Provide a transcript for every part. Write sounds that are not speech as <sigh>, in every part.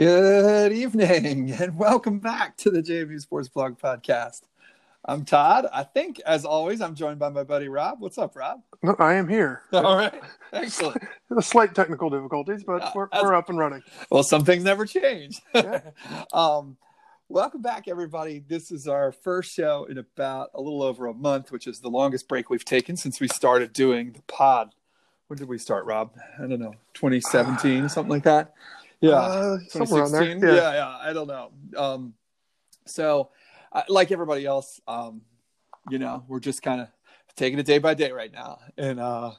Good evening <laughs> and welcome back to the JMU Sports Blog Podcast. I'm Todd. I think, as always, I'm joined by my buddy Rob. What's up, Rob? No, I am here. <laughs> All right. Excellent. <laughs> Slight technical difficulties, but Uh, we're, we're up and running. Well, some things never change. Yeah. um, welcome back, everybody. This is our first show in about a little over a month, which is the longest break we've taken since we started doing the pod. When did we start, Rob? I don't know, 2017, something like that. Yeah. Uh, somewhere on there. 2016? Yeah. yeah, yeah. I don't know. Um, so, uh, like everybody else, um, you know, we're just kind of taking it day by day right now, and uh,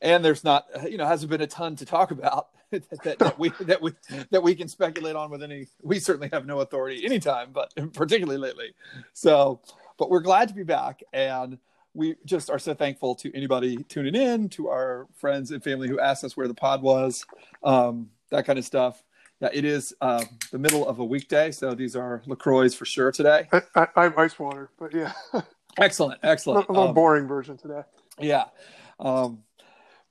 and there's not, you know, hasn't been a ton to talk about <laughs> that, that, that we <laughs> that we that we can speculate on with any. We certainly have no authority anytime, but <laughs> particularly lately. So, but we're glad to be back, and we just are so thankful to anybody tuning in, to our friends and family who asked us where the pod was, um, that kind of stuff. Yeah, it is uh, the middle of a weekday, so these are Lacroix for sure today. I, I, I have ice water, but yeah, <laughs> excellent, Excellent, A little Um, boring version today. yeah. Um,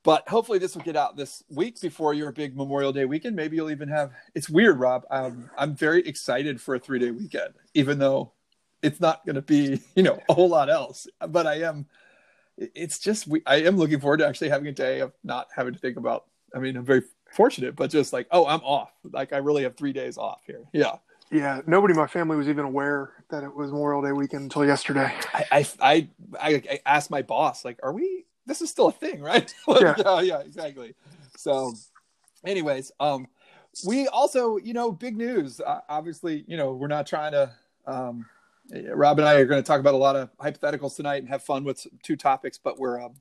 but hopefully this will get out this week before your big Memorial Day weekend. Maybe you'll even have. It's weird, Rob. Um, I'm very excited for a three day weekend, even though it's not going to be, you know, a whole lot else. But I am. It's just we. I am looking forward to actually having a day of not having to think about. I mean, I'm very fortunate, but just like, oh, I'm off. Like I really have three days off here. Yeah. Yeah, nobody in my family was even aware that it was Memorial Day weekend until yesterday. I, I, I, I, asked my boss, like, are we, this is still a thing, right? <laughs> Like, Yeah. yeah. yeah, exactly. So anyways, um, we also, you know, big news, uh, obviously, you know, we're not trying to, um, Rob and I are going to talk about a lot of hypotheticals tonight and have fun with two topics, but we're, um,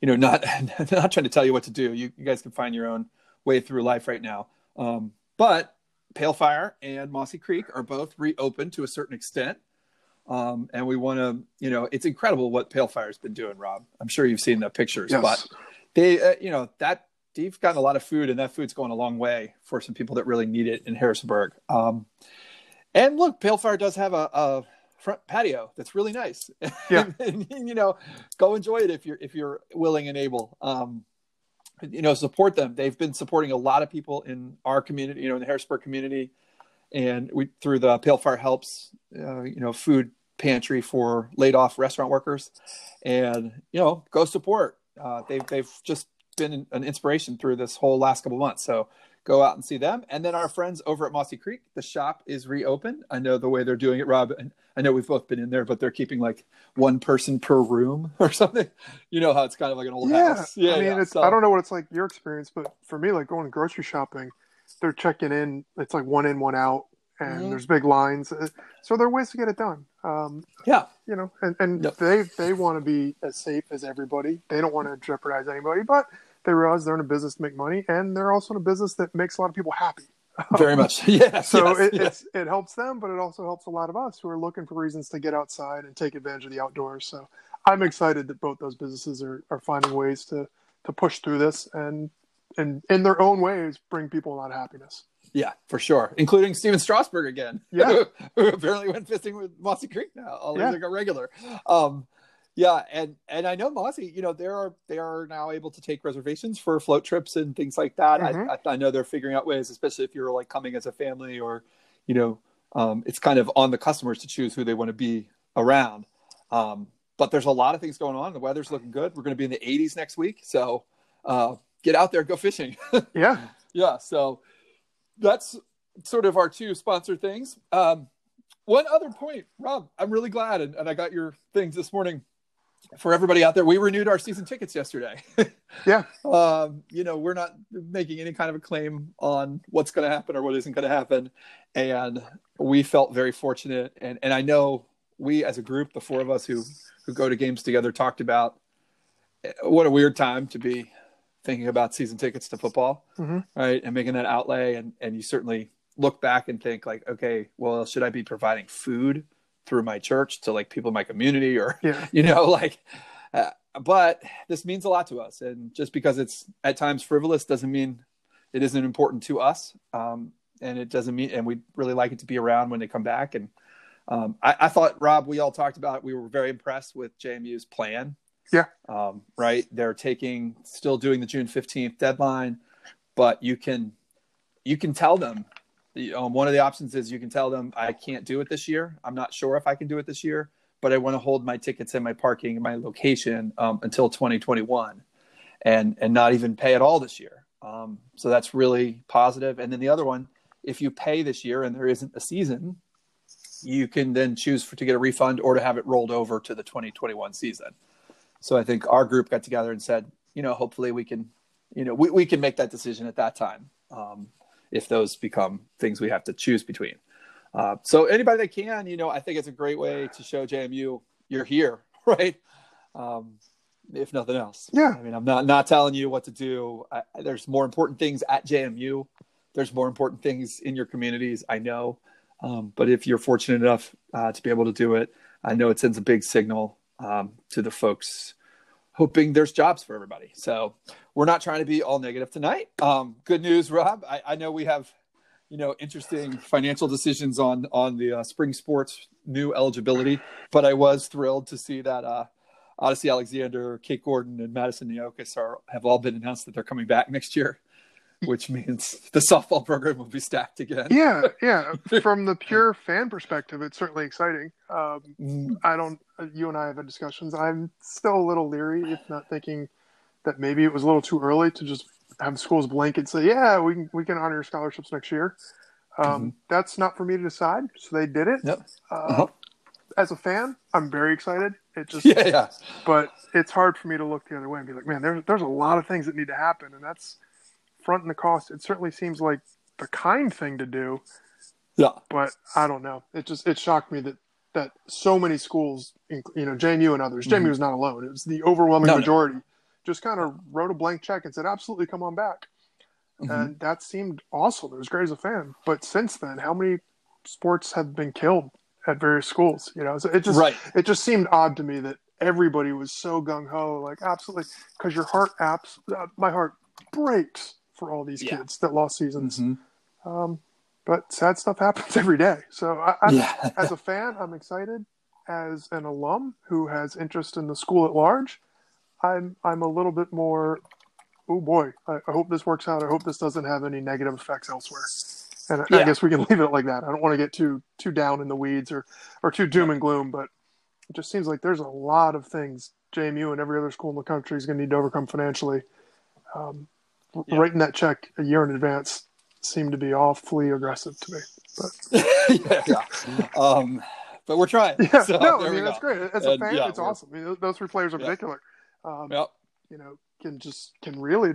you know, not, <laughs> not trying to tell you what to do. You, you guys can find your own way through life right now. Um, but Pale Fire and Mossy Creek are both reopened to a certain extent. Um, and we want to, you know, it's incredible what Pale Fire's been doing, Rob. I'm sure you've seen the pictures, Yes. but they, uh, you know, that they've gotten a lot of food, and that food's going a long way for some people that really need it in Harrisonburg. Um, and look, Pale Fire does have a, a front patio that's really nice. <laughs> Yeah. and, you know, go enjoy it if you're if you're willing and able. Um, you know, support them. They've been supporting a lot of people in our community, you know, in the Harrisonburg community, and we through the Pale Fire Helps, uh, you know, food pantry for laid off restaurant workers, and you know, go support. Uh, they've they've just been an inspiration through this whole last couple months. So go out and see them. And then our friends over at Mossy Creek, the shop is reopened. I know the way they're doing it, Rob. And I know we've both been in there, but they're keeping like one person per room <laughs> or something. You know how it's kind of like an old Yeah, house. Yeah, I mean, it's, So- I don't know what it's like your experience, but for me, like going grocery shopping, they're checking in. It's like one in, one out, and Mhm. there's big lines. Uh, So there are ways to get it done. Um, Yeah, you know, and, and Yep. they they want to be as safe as everybody. They don't want to jeopardize anybody, but they realize they're in a business to make money, and they're also in a business that makes a lot of people happy. <laughs> very much. <laughs> Yeah. So yes, it, yes. it's, it helps them, but it also helps a lot of us who are looking for reasons to get outside and take advantage of the outdoors. So I'm excited that both those businesses are, are finding ways to, to push through this and, and in their own ways bring people a lot of happiness. Yeah, for sure, including Steven Strasberg again. Yeah. <laughs> who apparently went fishing with Mossy Creek now. All Yeah. like a regular. Um, yeah, and and I know Mossy. You know, they are they are now able to take reservations for float trips and things like that. Mhm. I, I I know they're figuring out ways, especially if you're like coming as a family or, you know, um, it's kind of on the customers to choose who they want to be around. Um, but there's a lot of things going on. The weather's looking good. We're going to be in the 80s next week, so uh, get out there, go fishing. <laughs> Yeah. yeah so that's sort of our two sponsor things um, one other point rob i'm really glad and, and i got your things this morning for everybody out there we renewed our season tickets yesterday. <laughs> Yeah. um, you know we're not making any kind of a claim on what's going to happen or what isn't going to happen. And we felt very fortunate. And, and i know we as a group the four of us who who go to games together talked about eh, what a weird time to be thinking about season tickets to football Mhm. right? And making that outlay. And and you certainly look back and think like okay well should i be providing food through my church to like people in my community or <laughs> Yeah. you know like uh, but this means a lot to us and just because it's at times frivolous doesn't mean it isn't important to us um, and it doesn't mean and we really like it to be around when they come back and um, I, I thought rob we all talked about it. we were very impressed with jmu's plan Yeah. um, right they're taking still doing the june 15th deadline but you can you can tell them. Um, one of the options is you can tell them I can't do it this year. I'm not sure if I can do it this year, but I want to hold my tickets and my parking and my location um, until 2021, and and not even pay at all this year. Um, so that's really positive. And then the other one, if you pay this year and there isn't a season, you can then choose for, to get a refund or to have it rolled over to the 2021 season. So I think our group got together and said, you know, hopefully we can, you know, we, we can make that decision at that time um, if those become things we have to choose between. Uh, so anybody that can, you know, I think it's a great way to show JMU you're here, <laughs> right? Um, if nothing else. Yeah. I mean, I'm not not telling you what to do. I, there's more important things at JMU. There's more important things in your communities. I know. Um, but if you're fortunate enough uh, to be able to do it, I know it sends a big signal um, to the folks hoping there's jobs for everybody. So we're not trying to be all negative tonight. Um, good news, Rob. I, I, know we have, you know, interesting financial decisions on on the uh, spring sports new eligibility, but I was thrilled to see that uh, Odicci Alexander, Kate Gordon, and Madison Naujokas are have all been announced that they're coming back next year which means <laughs> the softball program will be stacked again. Yeah, yeah. <laughs> From the pure fan perspective, it's certainly exciting. Um, mm. I don't. You and I have had discussions. I'm still a little leery, if not thinking that maybe it was a little too early to just have schools blanket say, "Yeah, we can we can honor your scholarships next year." Um, mm-hmm. That's not for me to decide. So they did it. Yep. Uh, uh-huh. As a fan, I'm very excited. It just <laughs> yeah, yeah. But it's hard for me to look the other way and be like, "Man, there's there's a lot of things that need to happen," and that's fronting the cost, it certainly seems like the kind thing to do. Yeah. But I don't know. It just it shocked me that that so many schools, you know, JMU and others, mm-hmm. JMU was not alone. It was the overwhelming no, majority. No. Just kind of wrote a blank check and said, "Absolutely, come on back." Mm-hmm. And that seemed awesome. It was great as a fan. But since then, how many sports have been killed at various schools? You know, so it just right. it just seemed odd to me that everybody was so gung ho, like absolutely, because your heart apps, uh, my heart breaks for all these yeah. kids that lost seasons. Mm-hmm. Um, but sad stuff happens <laughs> every day. So I, I, yeah. as a fan, I'm excited. As an alum who has interest in the school at large, I'm I'm a little bit more. Oh boy, I, I hope this works out. I hope this doesn't have any negative effects elsewhere. And yeah. I guess we can <laughs> leave it like that. I don't want to get too too down in the weeds or or too doom and gloom, but it just seems like there's a lot of things JMU and every other school in the country is going to need to overcome financially. Um, yeah. writing that check a year in advance seemed to be awfully aggressive to me. But <laughs> yeah, yeah. Um, but we're trying. Yeah, so, no, I mean that's great. As a and, fan, yeah, it's awesome. I mean, those three players in particular, um, yep. you know, can just can really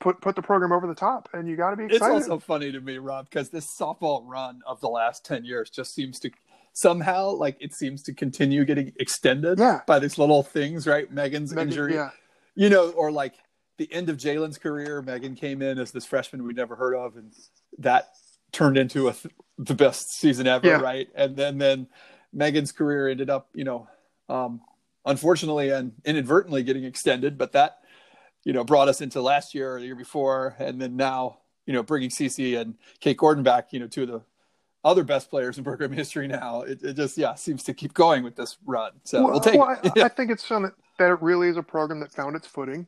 put put the program over the top, and you got to be excited. It's also funny to me, Rob, because this softball run of the last ten years just seems to somehow like it seems to continue getting extended yeah. by these little things, right? Megan's Megan, injury, yeah. you know, or like the end of Jalen's career, Megan came in as this freshman we'd never heard of, and that turned into a th- the best season ever, yeah. right? And then then Megan's career ended up, you know, um, unfortunately and inadvertently getting extended, but that you know brought us into last year or the year before, and then now you know bringing Cece and Kate Gordon back, you know, two of the other best players in program history now. It, it just yeah seems to keep going with this run. So well, we'll take. Well, I, I, <laughs> think it's shown that, that it really is a program that found its footing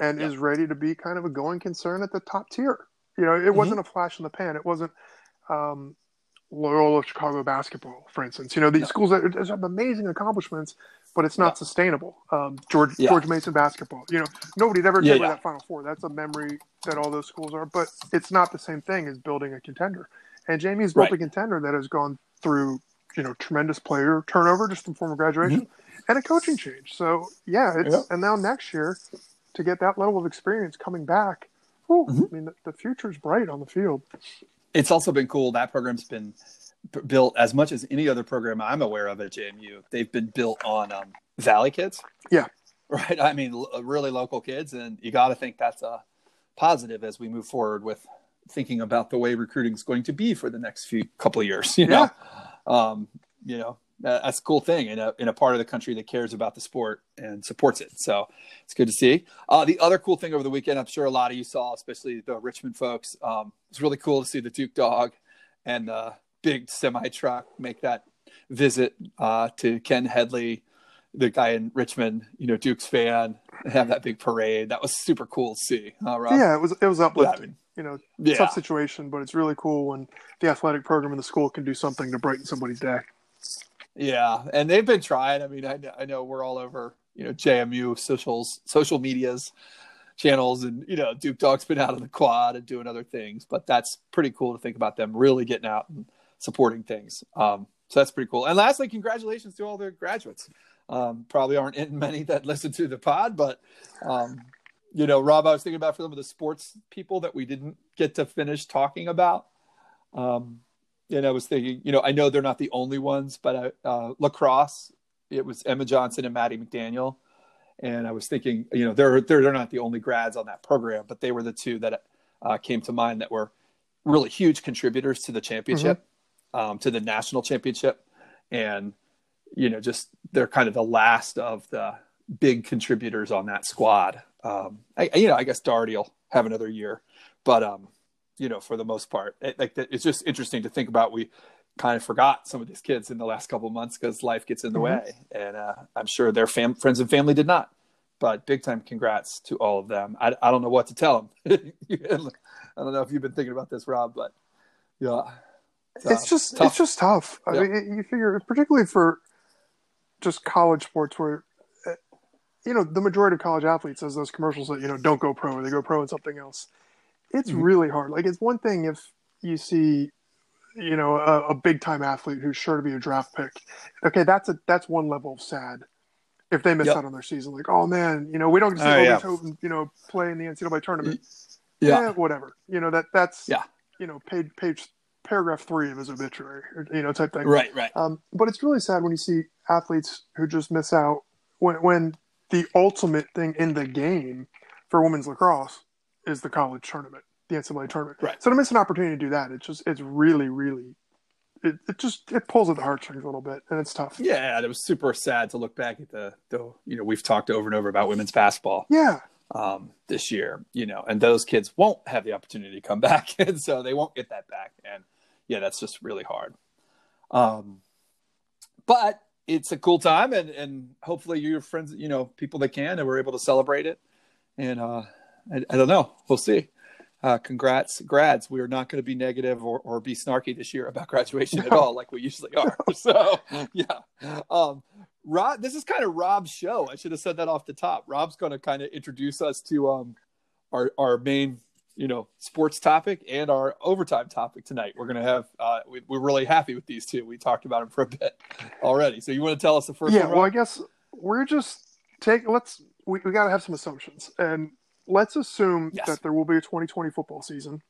and yep. is ready to be kind of a going concern at the top tier. You know, it mm-hmm. wasn't a flash in the pan. It wasn't um, Loyola of Chicago basketball, for instance. You know, these no. schools that have amazing accomplishments, but it's not yeah. sustainable. Um, George yeah. George Mason basketball. You know, nobody'd ever yeah, yeah. that Final Four. That's a memory that all those schools are, but it's not the same thing as building a contender. And JMU's built right. a contender that has gone through, you know, tremendous player turnover just in form of graduation mm-hmm. and a coaching change. So yeah, it's and now next year to get that level of experience coming back, whew, mm-hmm. I mean, the, the future's bright on the field. It's also been cool. That program's been built as much as any other program I'm aware of at JMU. They've been built on um, Valley kids. Yeah. Right. I mean, l- really local kids. And you got to think that's a positive as we move forward with thinking about the way recruiting is going to be for the next few couple of years. <laughs> You know, yeah. um, you know, that's a cool thing in a in a part of the country that cares about the sport and supports it. So it's good to see. Uh, the other cool thing over the weekend, I'm sure a lot of you saw, especially the Richmond folks. Um, it's really cool to see the Duke dog and the big semi truck make that visit uh, to Ken Headley, the guy in Richmond, you know, Duke's fan. have that big parade. That was super cool to see. Rob? Yeah, it was it was uplifting. Yeah, I mean, you know, yeah. tough situation, but it's really cool when the athletic program in the school can do something to brighten somebody's day. Yeah, and they've been trying. I mean, I, I know we're all over, you know, JMU socials, social medias, channels, and you know, Duke Dog's been out of the quad and doing other things. But that's pretty cool to think about them really getting out and supporting things. Um, so that's pretty cool. And lastly, congratulations to all the graduates. Um, probably aren't in many that <laughs> listen to the pod, but um, you know, Rob, I was thinking about for some of the sports people that we didn't get to finish talking about. Um, and I was thinking, you know, I know they're not the only ones, but uh, lacrosse, it was Emma Johnson and Maddie McDaniel, and I was thinking, you know, they're they're, they're not the only grads on that program, but they were the two that uh, came to mind that were really huge contributors to the championship, mm-hmm. um, to the national championship, and you know, just they're kind of the last of the big contributors on that squad. Um, I, you know, I guess Darty will have another year, but um, you know, for the most part, it, like it's just interesting to think about. We kind of forgot some of these kids in the last couple months because life gets in the mm-hmm. way, and uh, I'm sure their fam- friends and family did not. But big time congrats to all of them. I, I don't know what to tell them. <laughs> I don't know if you've been thinking about this, Rob, but yeah, it's, it's just tough. it's just tough. I mean, you figure, particularly for just college sports, where uh, you know the majority of college athletes, as those commercials that you know don't go pro or they go pro in something else it's mm-hmm. really hard. Like it's one thing if you see, you know, a, a big time athlete who's sure to be a draft pick. Okay, that's a that's one level of sad. If they miss yep. out on their season, like, oh man, you know, we don't get to see uh, yeah. you know, play in the NCAA tournament. Yeah. yeah, whatever. You know that that's yeah. You know, page page paragraph three of his obituary, you know, type thing. Right, right. Um, but it's really sad when you see athletes who just miss out when when the ultimate thing in the game for women's lacrosse is the college tournament, the NCAA tournament. Right. So to miss an opportunity to do that, it's just it's really really it, it just it pulls at the heartstrings a little bit and it's tough. Yeah, it was super sad to look back at the the you know we've talked over and over about women's basketball. Yeah. Um, this year, you know, and those kids won't have the opportunity to come <laughs> back, and so they won't get that back. And yeah, that's just really hard. Um, but it's a cool time, and and hopefully your friends, you know, people that can, and we're able to celebrate it. And uh, I, I don't know. We'll see. Uh, congrats, grads. We are not going to be negative or, or be snarky this year about graduation no. at all, like we usually are. <laughs> So, yeah. Um, Rob, this is kind of Rob's show. I should have said that off the top. Rob's going to kind of introduce us to um, our our main, you know, sports topic and our overtime topic tonight. We're going to have. Uh, we, are really happy with these two. We talked about them for a bit already. So, you want to tell us the first? Yeah. One, well, I guess we're just take. Let's. We, we got to have some assumptions and let's assume yes. that there will be a 2020 football season,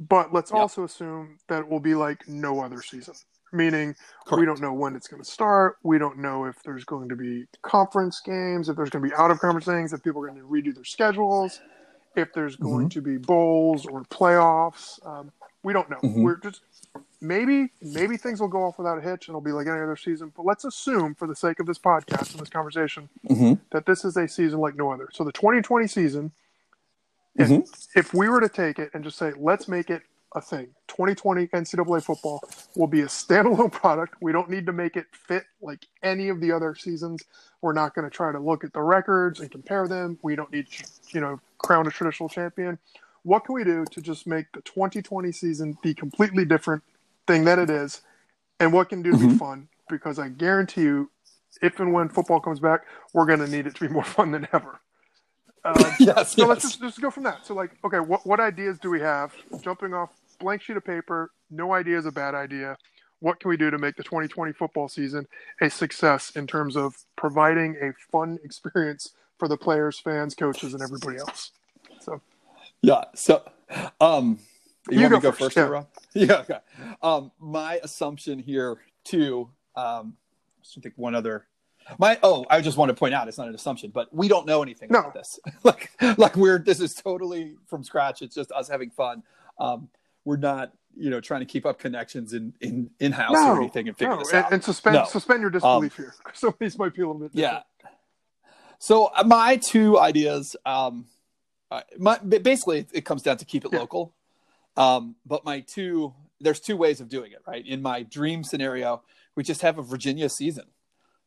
but let's yep. also assume that it will be like no other season. Meaning, Correct. we don't know when it's going to start. We don't know if there's going to be conference games, if there's going to be out of conference things, if people are going to redo their schedules, if there's going mm-hmm. to be bowls or playoffs. Um, we don't know. Mm-hmm. We're just maybe maybe things will go off without a hitch and it'll be like any other season. But let's assume, for the sake of this podcast and this conversation, mm-hmm. that this is a season like no other. So the 2020 season Mm-hmm. If we were to take it and just say, let's make it a thing, 2020 NCAA football will be a standalone <laughs> product. We don't need to make it fit like any of the other seasons. We're not going to try to look at the records and compare them. We don't need, to, you know, crown a traditional champion. What can we do to just make the 2020 season the completely different thing that it is? And what can do to mm-hmm. be fun? Because I guarantee you, if and when football comes back, we're going to need it to be more <laughs> fun than ever. Um, <laughs> yes. So yes. let's just, just go from that. So like, okay, what what ideas do we have? Jumping off blank sheet of paper, no idea is a bad idea. What can we do to make the 2020 football season a success in terms of providing a fun <laughs> experience for the players, fans, coaches, and everybody else? So, yeah. So, um, you, you want go to go first, first yeah. <laughs> Yeah. Okay. Um, my assumption here too. Um, I think one other my oh, I just want to point out it's not an assumption, but we don't know anything no. about this. <laughs> like like we're this is totally from scratch. It's just us having fun. Um, we're not you know trying to keep up connections in in in house no, or anything and figure no. this out. And, and suspend no. suspend your disbelief um, here. Some of these might be a little bit. Different. Yeah. So uh, my two ideas, um, uh, my basically it comes down to keep it yeah. local. Um, but my two there's two ways of doing it. Right in my dream scenario, we just have a Virginia season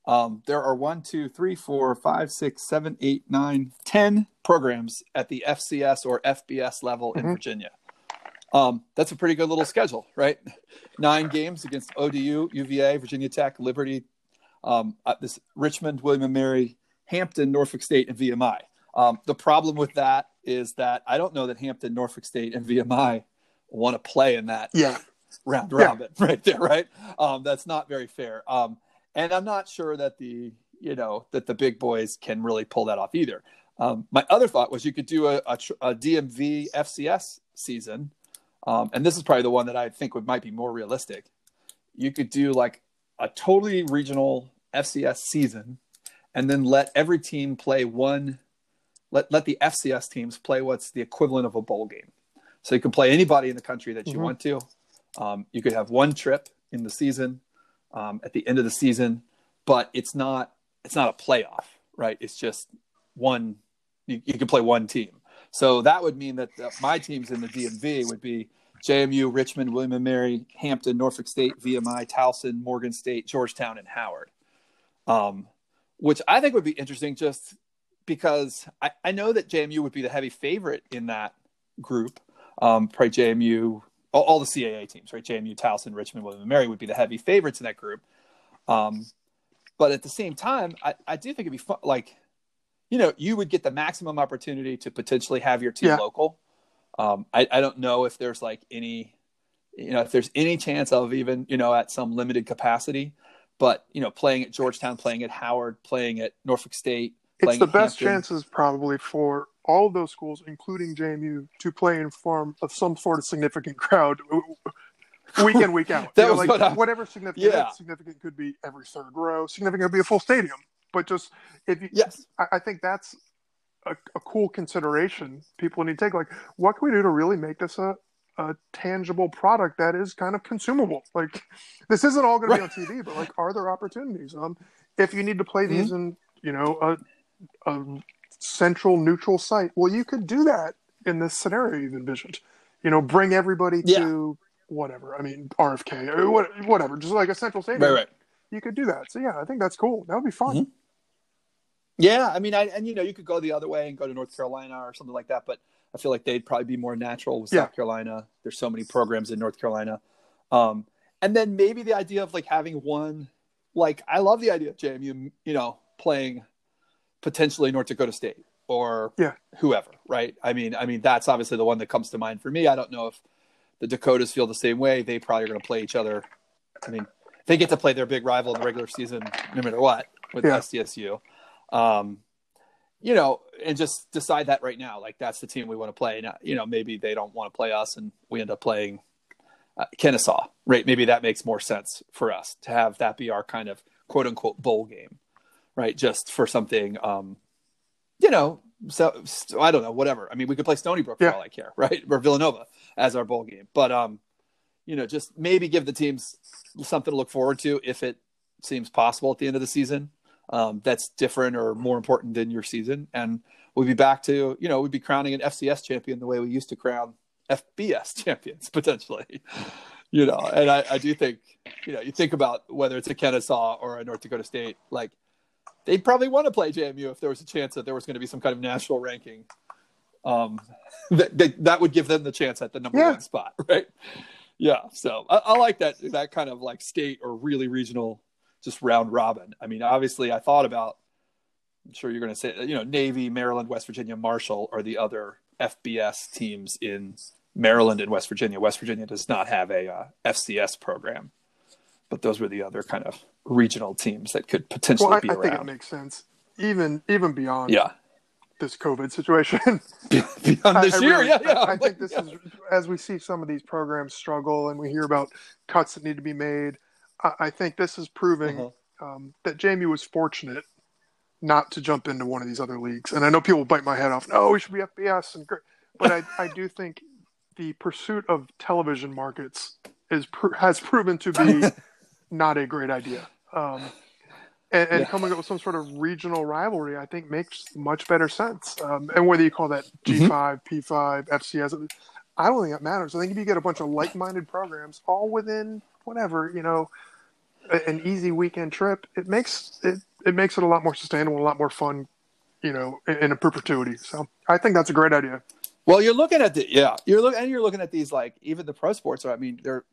Um, there are one, two, three, four, five, six, seven, eight, nine, ten programs at the FCS or FBS level in Mhm. Virginia. Um, that's a pretty good little schedule, right? Nine games against ODU, UVA, Virginia Tech, Liberty, um, uh, this Richmond, William and Mary, Hampton, Norfolk State, and VMI. Um, the problem with that is that I don't know that Hampton, Norfolk State, and VMI want to play in that Yeah. round Yeah. robin <laughs> right there, right? Um, that's not very fair. And I'm not sure that the you know that the big boys can really pull that off either. Um, my other thought was you could do a, a, a DMV FCS season, um, and this is probably the one that I think would might be more realistic. You could do like a totally regional FCS season, and then let every team play one. Let let the FCS teams play what's the equivalent of a bowl game. So you can play anybody in the country that you Mhm. want to. Um, you could have one trip in the season um, at the end of the season, but it's not it's not a playoff, right? It's just one. You, you can play one team. So that would mean that my teams in the DMV would be JMU, Richmond, William and Mary, Hampton, Norfolk State, VMI, Towson, Morgan State, Georgetown, and Howard. Um, which I think would be interesting, just because I, I know that JMU would be the heavy favorite in that group. Um, probably JMU, all, all the CAA teams, right? JMU, Towson, Richmond, William and Mary would be the heavy favorites in that group. Um, but at the same time, I, I do think it'd be fun. Like, you know, you would get the maximum opportunity to potentially have your team Yeah. local. Um, I, I don't know if there's like any, you know, if there's any chance of even, you know, at some limited capacity, but you know, playing at Georgetown, playing at Howard, playing at Norfolk State, It's playing the at best Hampton. chances probably for all of those schools, including JMU, to play in form of some sort of significant crowd <laughs> week in, week out. <laughs> That You know, was like what I- whatever significant Yeah. significant could be every third row, significant could be a full stadium. But just if you, Yes. I, I think that's a, a cool consideration people need to take. Like, what can we do to really make this a, a tangible product that is kind of consumable? Like, this isn't all going to be on TV, but like, are there opportunities? Um, if you need to play these in, you know, a, a central neutral site, well, you could do that in this scenario you've envisioned. You know, bring everybody Yeah. to whatever. I mean, RFK or what- whatever, just like a central stadium. Right, right. You could do that. So yeah, I think that's cool. That would be fun. Mhm. Yeah, I mean, I, and you know, you could go the other way and go to North Carolina or something like that, but I feel like they'd probably be more natural with Yeah. South Carolina. There's so many programs in North Carolina, um, and then maybe the idea of like having one, like I love the idea of JMU, you know, playing potentially North Dakota State or Yeah. whoever, right? I mean, I mean that's obviously the one that comes to mind for me. I don't know if the Dakotas feel the same way. They probably are going to play each other. I mean, they get to play their big rival in the regular season no matter what with Yeah. SDSU. Um, you know, and just decide that right now. Like that's the team we want to play. Now, you know, maybe they don't want to play us, and we end up playing uh, Kennesaw. Right? Maybe that makes more sense for us to have that be our kind of quote unquote bowl game, right? Just for something, um, you know. So, so I don't know, whatever. I mean, we could play Stony Brook for Yeah. all I care, <laughs> right? Or Villanova as our bowl game, but um, you know, just maybe give the teams something to look forward to if it seems possible at the end of the season. Um, that's different or more important than your season, and we'll be back to you know we'd be crowning an FCS champion the way we used to crown FBS <laughs> champions potentially. <laughs> You know, and I, I do think you know you think about whether it's a Kennesaw or a North Dakota State, like they'd probably want to play JMU if there was a chance that there was going to be some kind of national ranking. Um, <laughs> that, that that would give them the chance at the number Yeah. one spot, <laughs> right? Yeah, so I, I like that that kind of like state or really regional, just round robin. I mean, obviously, I thought about. I'm sure you're going to say, you know, Navy, Maryland, West Virginia, Marshall are the other FBS teams in Maryland and West Virginia. West Virginia does not have a uh, FCS program, but those were the other kind of regional teams that could potentially Well, I, be I think it makes sense. Even even beyond yeah, this COVID situation. <laughs> beyond this I- year, really- yeah, yeah. I, think this Yeah. is as we see some of these programs struggle and we hear about cuts that need to be made. I, I think this is proving Uh-huh. um, that JMU was fortunate not to jump into one of these other leagues. And I know people bite my head off. No, we should be FBS and great. But I, I do think the pursuit of television markets is has proven to be <laughs> not a great idea. Um, and, and Yeah. coming up with some sort of regional rivalry, I think makes much better sense. Um, and whether you call that Mm-hmm. G5, P5, FCS, I don't think that matters. I think if you get a bunch of like-minded programs, all within whatever, you know, an easy weekend trip, it makes it it makes it a lot more sustainable, a lot more fun, you know, in, in a perpetuity. So I think that's a great idea. Well, you're looking at the yeah, you're looking and you're looking at these like even the pro sports. I mean, they're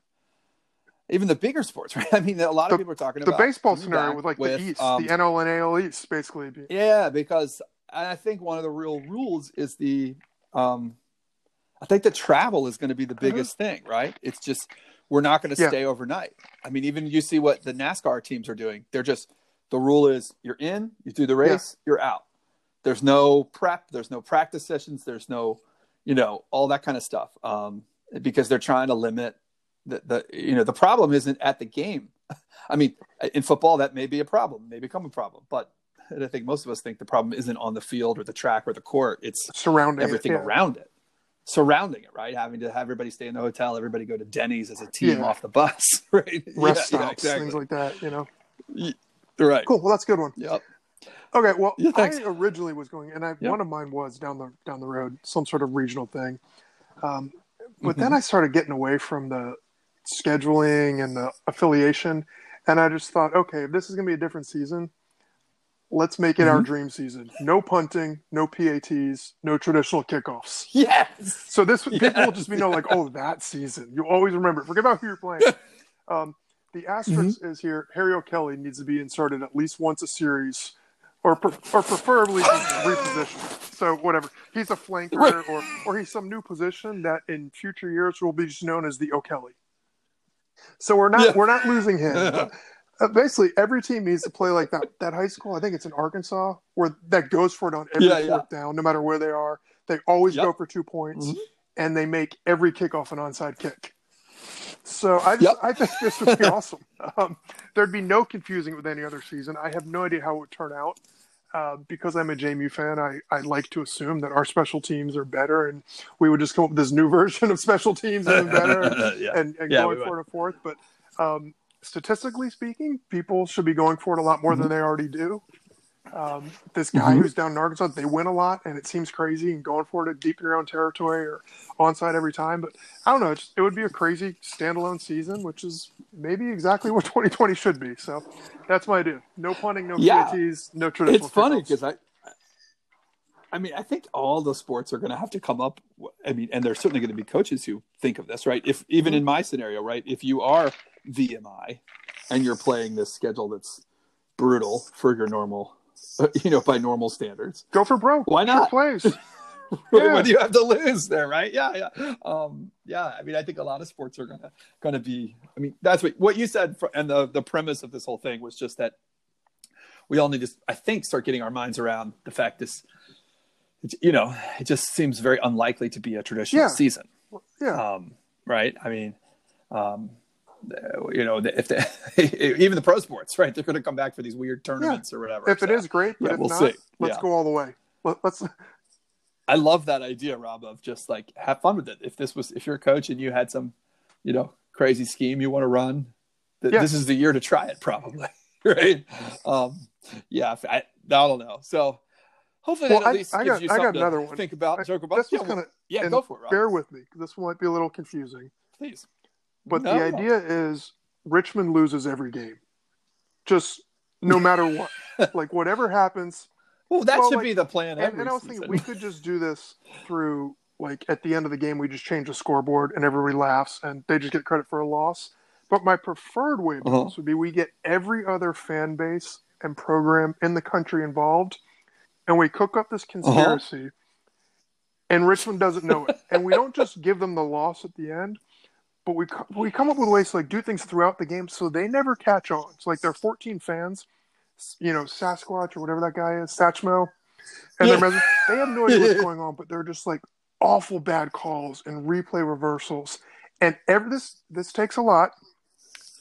even the bigger sports, <laughs> right? I mean, a lot of The- people are talking The about the baseball scenario with like with, the East, um, the NL and AL East, basically. Yeah, because I think one of the real rules is the um I think the travel is going to be the biggest thing, right? It's just we're not going to Yeah. stay overnight. I mean, even you see what the NASCAR teams are doing. They're just the rule is you're in, you do the race, you're out. There's no prep, there's no practice sessions, there's no, you know, all that kind of stuff. Um because they're trying to limit the, the you know, the problem isn't at the game. <laughs> I mean, in football that may be a problem, may become a problem, but I think most of us think the problem isn't on the field or the track or the court. It's surrounding it, everything yeah. around it, surrounding it, right? Having to have everybody stay in the hotel, everybody go to Denny's as a team Yeah. off the bus, <laughs> right? rest Yeah, yeah, stops, things like that. You know, right. cool. Well, that's a good one. Yep. Okay, well, I originally was going, and I, Yep. one of mine was down the down the road, some sort of regional thing. Um, but Mm-hmm. then I started getting away from the scheduling and the affiliation, and I just thought, okay, if this is going to be a different season, let's make it our Mm-hmm. dream season. No punting, no PATs, no traditional kickoffs. Yes. So this people will just be know like, oh, that season. You always remember. Forget about who you're playing. <laughs> Um, the asterisk Mm-hmm. is here. Harry O'Kelly needs to be inserted at least once a series, or pre- or preferably <laughs> repositioned. So whatever. He's a flanker, or or he's some new position that in future years will be just known as the O'Kelly. So we're not Yeah. we're not losing him. <laughs> Uh, basically, every team needs to play like that. That high school, I think it's in Arkansas, where that goes for it on every Yeah, fourth down, no matter where they are. They always Yep. go for two points, Mhm. and they make every kickoff an onside kick. So I just, Yep. I think this would be <laughs> awesome. Um, there'd be no confusing with any other season. I have no idea how it would turn out. Uh, because I'm a JMU fan, I, I like to assume that our special teams are better, and we would just come up with this new <laughs> version of special teams even better <laughs> yeah. and, and Yeah, going we for it and forth. But um, statistically speaking, people should be going for it a lot more than they already do. Um, this guy Mhm. who's down in Arkansas, they win a lot, and it seems crazy and going for it deep in your own territory or onside every time. But I don't know. It's, it would be a crazy standalone season, which is maybe exactly what <laughs> 2020 should be. So that's my idea. No punting, no Yeah. PATs, no traditional. It's funny because I, I mean, I think all the sports are going to have to come up. I mean, and there's certainly going to be coaches who think of this, right? If even in my scenario, right, if you are VMI and you're playing this schedule that's brutal for your normal, <laughs> you know, by normal standards, go for broke. Why not? Plays. what, Yeah. what do you have to lose there, right? Yeah, yeah, um, yeah. I mean, I think a lot of sports are gonna gonna be. I mean, that's what what you said, fr- and the the premise of this whole thing was just that we all need to, I think, start getting our minds around the fact this, you know, it just seems very unlikely to be a traditional Yeah. season, Yeah. um, right? I mean, um, you know, if they, <laughs> even the pro sports, right? They're going to come back for these weird tournaments or whatever. if it so. is great, but yeah, if we'll not, see. let's Yeah. go all the way. Let, let's <laughs> I love that idea, Rob, of just like have fun with it. If this was, if you're a coach and you had some, you know, crazy scheme you want to run, th- Yeah. this is the year to try it, probably, <laughs> right? Um, yeah, I, I don't know. So hopefully Well, that at I- least I gives got- you I got something another to one. think about, I- joke about. this yeah, was well, kind of yeah, go for it, Rob. bear with me this might be a little confusing. Please. But No, the idea is Richmond loses every game, just no matter what. <laughs> like whatever happens. Well, that Well, should like- be the plan. And, every and I was season. thinking we could just do this through like at the end of the game we just change the scoreboard and everybody laughs and they just get credit for a loss. But my preferred way of Uh-huh. this would be we get every other fan base and program in the country involved, and we cook up this conspiracy. And Richmond doesn't know it, and we don't just give them the loss at the end, but we we come up with ways to like do things throughout the game so they never catch on. So like there are 14 fans, you know Sasquatch or whatever that guy is, Satchmo, and Yeah. they're mes- they have no idea what's <laughs> going on, but they're just like awful bad calls and replay reversals, and every this this takes a lot.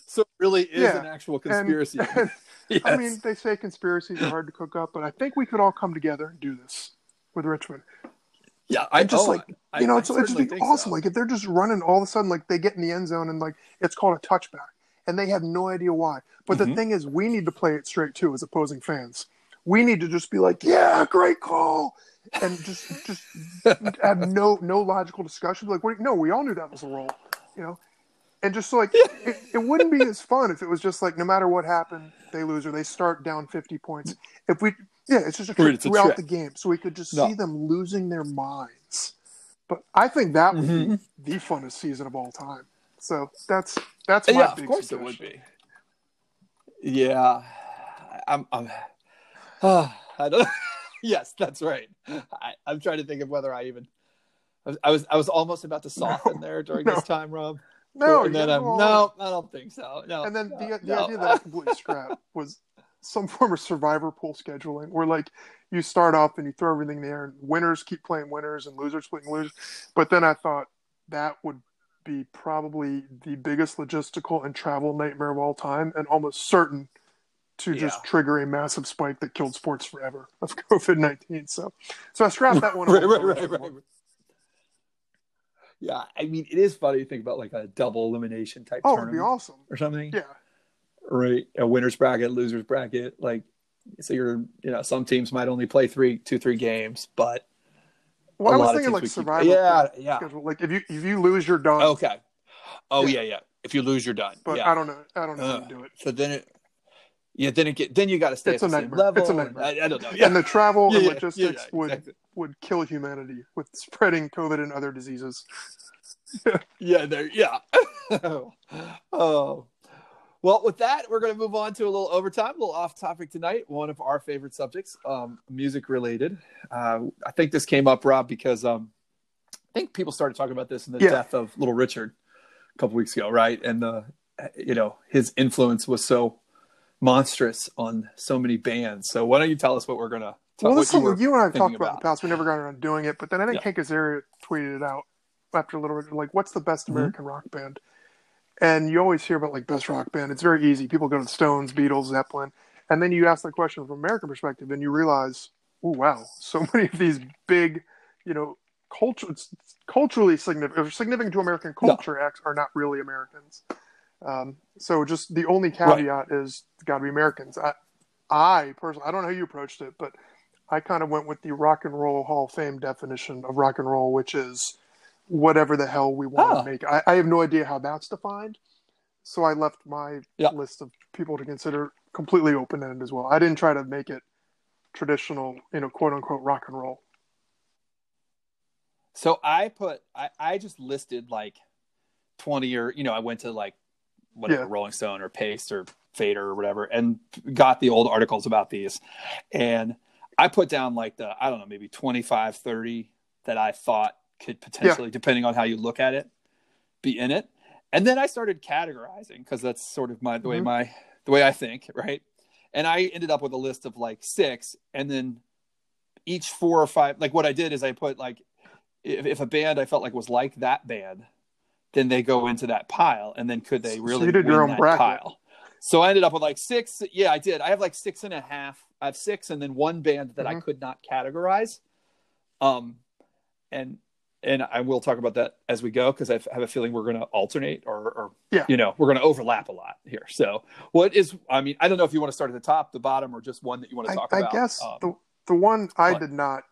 so it really is Yeah. an actual And- conspiracy. <laughs> and <laughs> yes. I mean, they say conspiracies are hard to cook up, but I think we could all come together and do this with Richmond. Yeah, I just oh, like I- you know, I it's, it's just certainly be think awesome. so. Like if they're just running, all of a sudden, like they get in the end zone and like it's called a touchback, and they have no idea why. But the Mhm. thing is, we need to play it straight too as opposing fans. We need to just be like, yeah, great call, and just just <laughs> have no no logical discussion. Like, what, no, we all knew that was a roll, you know. and just like <laughs> it, it wouldn't be as fun if it was just like no matter what happened, they lose or they start down fifty points. If we, yeah, it's just a trick It's a throughout trick. the game, so we could just No. see them losing their minds. But I think that would Mhm. be the funnest season of all time. So that's that's my yeah, of course it would be. Yeah, I'm. I'm ah, I don't. <laughs> yes, that's right. I, I'm trying to think of whether I even. I was I was, I was almost about to <laughs> soften there during no. this time, Rob. No, and then I'm no, I don't think so. No, And then no, the, the no. idea that I completely scrapped was some <laughs> form of survivor pool scheduling where like you start off and you throw everything there and winners keep playing winners and losers playing losers. But then I thought that would be probably the biggest logistical and travel nightmare of all time and almost certain to just trigger a massive spike that killed sports forever of <laughs> COVID nineteen. So so I scrapped that one. <laughs> right, right, right, right. Yeah, I mean, it is funny to think about like a double elimination type Oh, it'd be tournament awesome. or something. Yeah. Right a winners bracket losers bracket like so you're you know some teams might only play three two three games but Well, I was thinking like keep- yeah yeah. Like if you if you lose, you're done. okay oh Yeah. yeah yeah if you lose you're done But yeah I don't know. I don't know how to do it. so then it yeah then it get then you got to stay It's at the same level It's a nightmare. I, I don't know yeah And the travel yeah, and logistics yeah, would exactly. would kill humanity with spreading COVID and other diseases. <laughs> yeah there yeah <laughs> oh well with that we're going to move on to a little overtime a little off topic tonight one of our favorite subjects um music related uh i think this came up rob because um i think people started talking about this in the Yeah. death of little richard a couple weeks ago right and the you know his influence was so monstrous on so many bands so why don't you tell us what we're going to well, this is something you, and I have talked about in the past. We never got around to doing it, but then I think Yeah. Hank Azaria tweeted it out after a little bit, like, "What's the best Mhm. American rock band?" And you always hear about like best rock band. It's very easy. People go to the Stones, Beatles, Zeppelin, and then you ask that question from American perspective, and you realize, oh wow, so <laughs> many of these big, you know, culture culturally significant, or significant to American culture acts are not really Americans. Um, so just the only caveat is got to be Americans. I, I personally, I don't know how you approached it, but I kind of went with the Rock and Roll Hall of Fame definition of rock and roll, which is whatever the hell we want Huh. to make. I, I have no idea how that's defined, so I left my Yeah. list of people to consider completely open ended as well. I didn't try to make it traditional, you know, quote unquote rock and roll. So I put I, I just listed like twenty or you know I went to like whatever Yeah. Rolling Stone or Paste or Fader or whatever and got the old articles about these, and I put down like the I don't know maybe 25, 30 that I thought could potentially depending on how you look at it be in it, and then I started categorizing because that's sort of my the way Mhm. my the way I think right, and I ended up with a list of like six, and then each four or five like what I did is I put like if, if a band I felt like was like that band, then they go into that pile, and then could they So really you did your own bracket. pile? So I ended up with like six. Yeah, I did. I have like six and a half. I have six, and then one band that I Mhm. could not categorize. Um, and and I will talk about that as we go because I have a feeling we're going to alternate or, or Yeah. you know, we're going to overlap a lot here. So what is? I mean, I don't know if you want to start at the top, the bottom, or just one that you want to talk I about. I guess Um, the the one I but- did not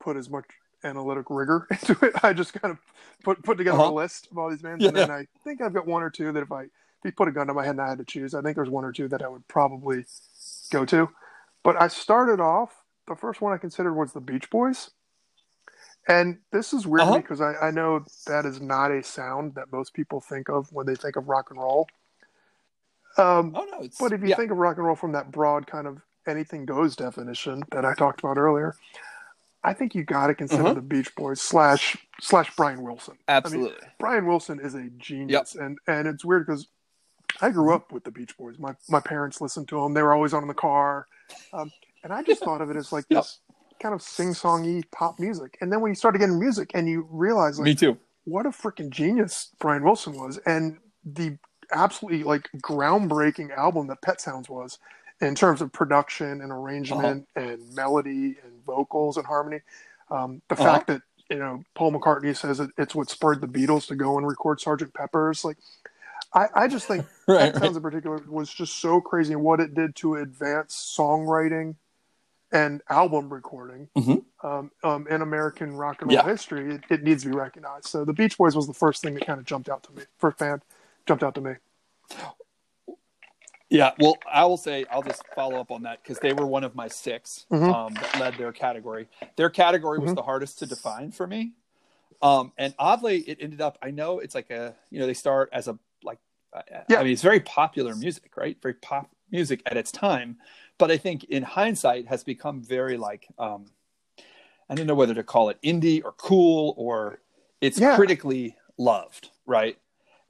put as much analytic rigor <laughs> into it. I just kind of put put together Uh-huh. a list of all these bands, Yeah. and then I think I've got one or two that if I if you put a gun to my head and I had to choose, I think there's one or two that I would probably go to. But I started off the first one I considered was the Beach Boys. And this is weird Uh-huh. because I, I know that is not a sound that most people think of when they think of rock and roll. Um, oh no, but if you yeah. think of rock and roll from that broad kind of anything goes definition that I talked about earlier, I think you got to consider Mhm. the Beach Boys slash slash Brian Wilson. absolutely. Brian Wilson is a genius, yep. and and it's weird because I grew up with the Beach Boys. My my parents listened to them; they were always on in the car, um, and I just thought of it as like <laughs> Yep. this kind of sing songy pop music. And then when you started getting music, and you realize like Me too. what a freaking genius Brian Wilson was, and the absolutely like groundbreaking album that Pet Sounds was in terms of production and arrangement Uh-huh. and melody and vocals and harmony. Um, the Uh-huh. fact that you know Paul McCartney says it, it's what spurred the Beatles to go and record Sgt. Pepper's. Like, I, I just think <laughs> Right, Pet right. Sounds in particular was just so crazy what it did to advance songwriting and album recording Mhm. um, um, in American rock and roll Yeah. history. It, it needs to be recognized. So the Beach Boys was the first thing that kind of jumped out to me. First band jumped out to me. Yeah, well, I will say I'll just follow up on that because they were one of my 6 Mhm. um, that led their category. Their category was Mhm. the hardest to define for me, um, and oddly, it ended up. I know it's like a you know they start as a like Yeah. I mean it's very popular music, right? Very pop music at its time, but I think in hindsight has become very like um, I don't know whether to call it indie or cool or it's Yeah. critically loved, right?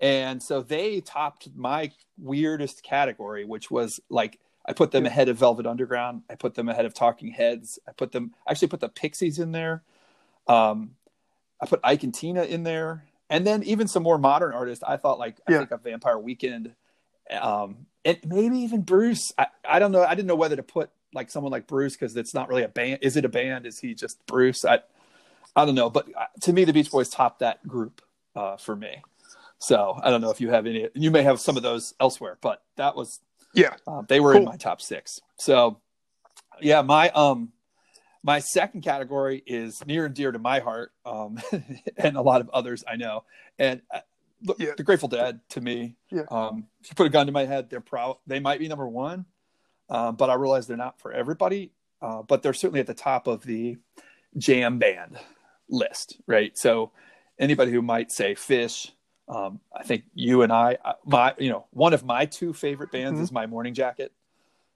And so they topped my weirdest category, which was like I put them Yeah. ahead of Velvet Underground. I put them ahead of Talking Heads. I put them I actually put the Pixies in there. Um, I put Ike and Tina in there, and then even some more modern artists. I thought like I think a Vampire Weekend, um, and maybe even Bruce. I, I don't know. I didn't know whether to put like someone like Bruce because it's not really a band. Is it a band? Is he just Bruce? I I don't know. But uh, to me, the Beach Boys topped that group uh, for me. So I don't know if you have any. You may have some of those elsewhere, but that was Yeah. uh, they were in my top six. So yeah, my um my second category is near and dear to my heart, um, <laughs> and a lot of others I know. And uh, look, Yeah. the Grateful Dead to me. Yeah. Um, if you put a gun to my head, they're proud. They might be number one, um, but I realize they're not for everybody. Uh, but they're certainly at the top of the jam band list, right? So anybody who might say Phish, um, I think you and I, uh, my you know, one of my two favorite bands Mhm. is My Morning Jacket.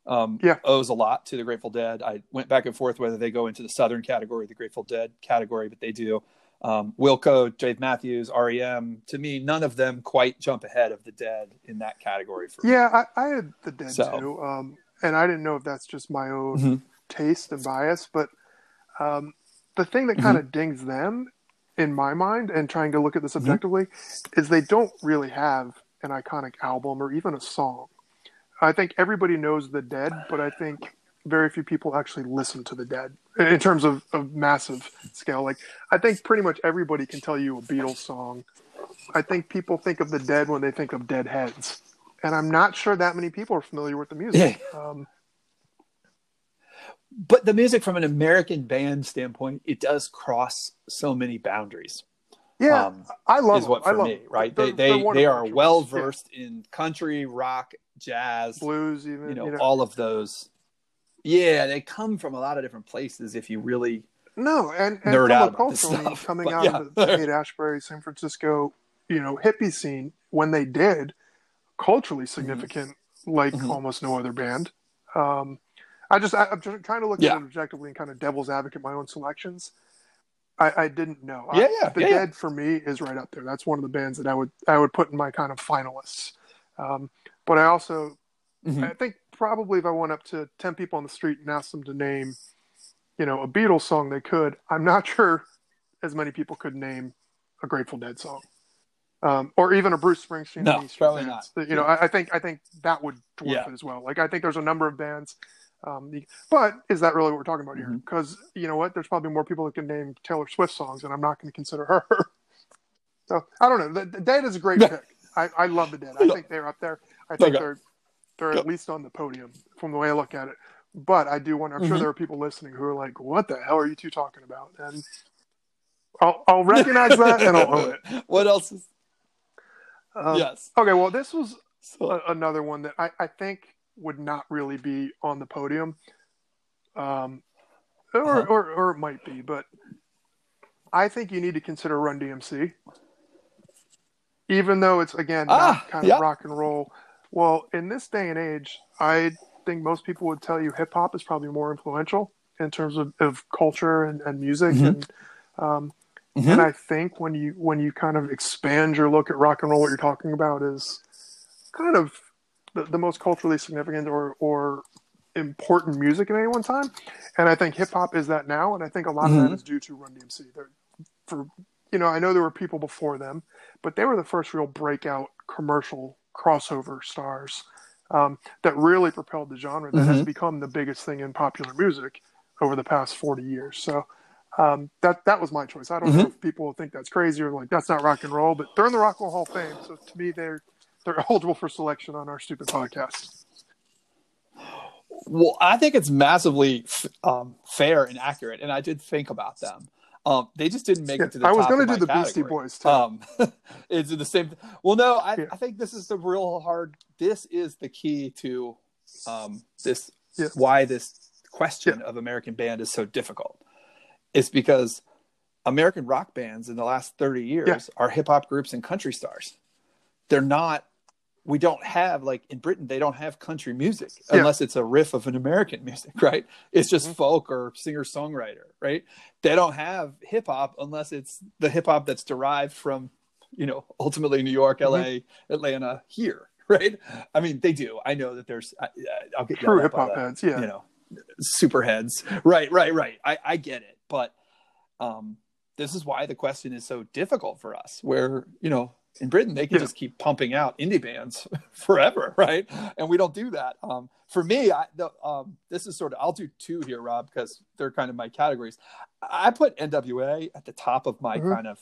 Um, Yeah. owes a lot to the Grateful Dead. I went back and forth whether they go into the Southern category, the Grateful Dead category, but they do. Um, Wilco, Dave Matthews, REM. To me, none of them quite jump ahead of the Dead in that category. For me. Yeah, I, I had the Dead So- too, um, and I didn't know if that's just my own Mhm. taste and bias, but um, the thing that Mm-hmm. kind of dings them in my mind, and trying to look at this Mm-hmm. objectively, is they don't really have an iconic album or even a song. I think everybody knows the Dead, but I think very few people actually listen to the Dead in terms of, of massive scale. Like I think pretty much everybody can tell you a Beatles song. I think people think of the Dead when they think of Deadheads, and I'm not sure that many people are familiar with the music. Um, but the music from an American band standpoint, it does cross so many boundaries. yeah, um, I love is what them. I for love me, them. right? They're- they they they are well Yeah. versed in country, rock, jazz, blues, even you know, you know. all of those. Yeah, they come from a lot of different places. If you really, No, and, and nerd out about this I stuff, <laughs> coming but out yeah. of the Haight Ashbury, San Francisco, you know, hippie scene when they did, culturally significant, like Mhm. almost no other band. Um, I just I, I'm just trying to look Yeah. at it objectively and kind of devil's advocate my own selections. I, I didn't know. Yeah, I, yeah, the yeah. Dead for me is right up there. That's one of the bands that I would I would put in my kind of finalists. Um, but I also Mhm. I think probably if I went up to 10 people on the street and asked them to name, you know, a Beatles song, they could. I'm not <laughs> sure as many people could name a Grateful Dead song. Um, or even a Bruce Springsteen. No, probably Fans. not. You know, I, I think I think that would dwarf Yeah. it as well. Like I think there's a number of bands. Um, but is that really what we're talking about here? Because you know what, there's probably more people that can name Taylor Swift songs, and I'm not going to consider her. <laughs> so I don't know. The, the Dead is a great <laughs> pick. I, I love the Dead. I think they're up there. I think Okay. they're they're Yeah. at least on the podium from the way I look at it. But I do wonder. I'm sure Mhm. there are people listening who are like, "What the hell are you two talking about?" And I'll, I'll recognize that and I'll own it. <laughs> What else is? Um, yes. Okay. Well, this was So, a, another one that I, I think would not really be on the podium, um, or, Uh-huh. or or it might be, but I think you need to consider Run DMC, even though it's again not Ah, kind of rock and roll. Well, in this day and age, I think most people would tell you hip hop is probably more influential in terms of, of culture and, and music Mhm. and. Um, Mhm. and I think when you when you kind of expand your look at rock and roll, what you're talking about is kind of the, the most culturally significant or or important music at any one time. And I think hip hop is that now, and I think a lot of Mhm. that is due to Run DMC. They're, for you know, I know there were people before them, but they were the first real breakout commercial crossover stars um, that really propelled the genre that has Mhm. become the biggest thing in popular music over the past 40 years. So um, that that was my choice. I don't know if people think that's crazy or like that's not rock and roll, but they're in the Rock and Roll Hall of Fame. So to me, they're they're eligible for selection on our stupid podcast. Well, I think it's massively um, fair and accurate, and I did think about them. Um, they just didn't make Yeah, it to the <laughs> I was going to do the Beastie. Boys too. Um, <laughs> it's the same. Well, no, I, Yeah. I think this is the real hard. This is the key to um, this. Yeah. Why this question of American band is so difficult. It's because American rock bands in the last thirty years are hip hop groups and country stars. They're not. We don't have like in Britain. They don't have country music Yeah. unless it's a riff of an American <laughs> music, right? It's just Mhm. folk or singer songwriter, right? they don't have hip hop unless it's the hip hop that's derived from, you know, ultimately New York, Mm-hmm. LA, Atlanta, here, <laughs> right? I mean, they do. I know that there's. I, I'll get True hip hop heads, yeah. You know, super heads. Right, right, right. I, I get it, but um, this is why the question is so difficult for us. Where you know. In Britain, they can Yeah. just keep pumping out indie bands <laughs> forever, right? And we don't do that. Um, for me, I, the, um, this is sort of I'll do two here, Rob, because they're kind of my categories. I put NWA at the top of my Mhm. kind of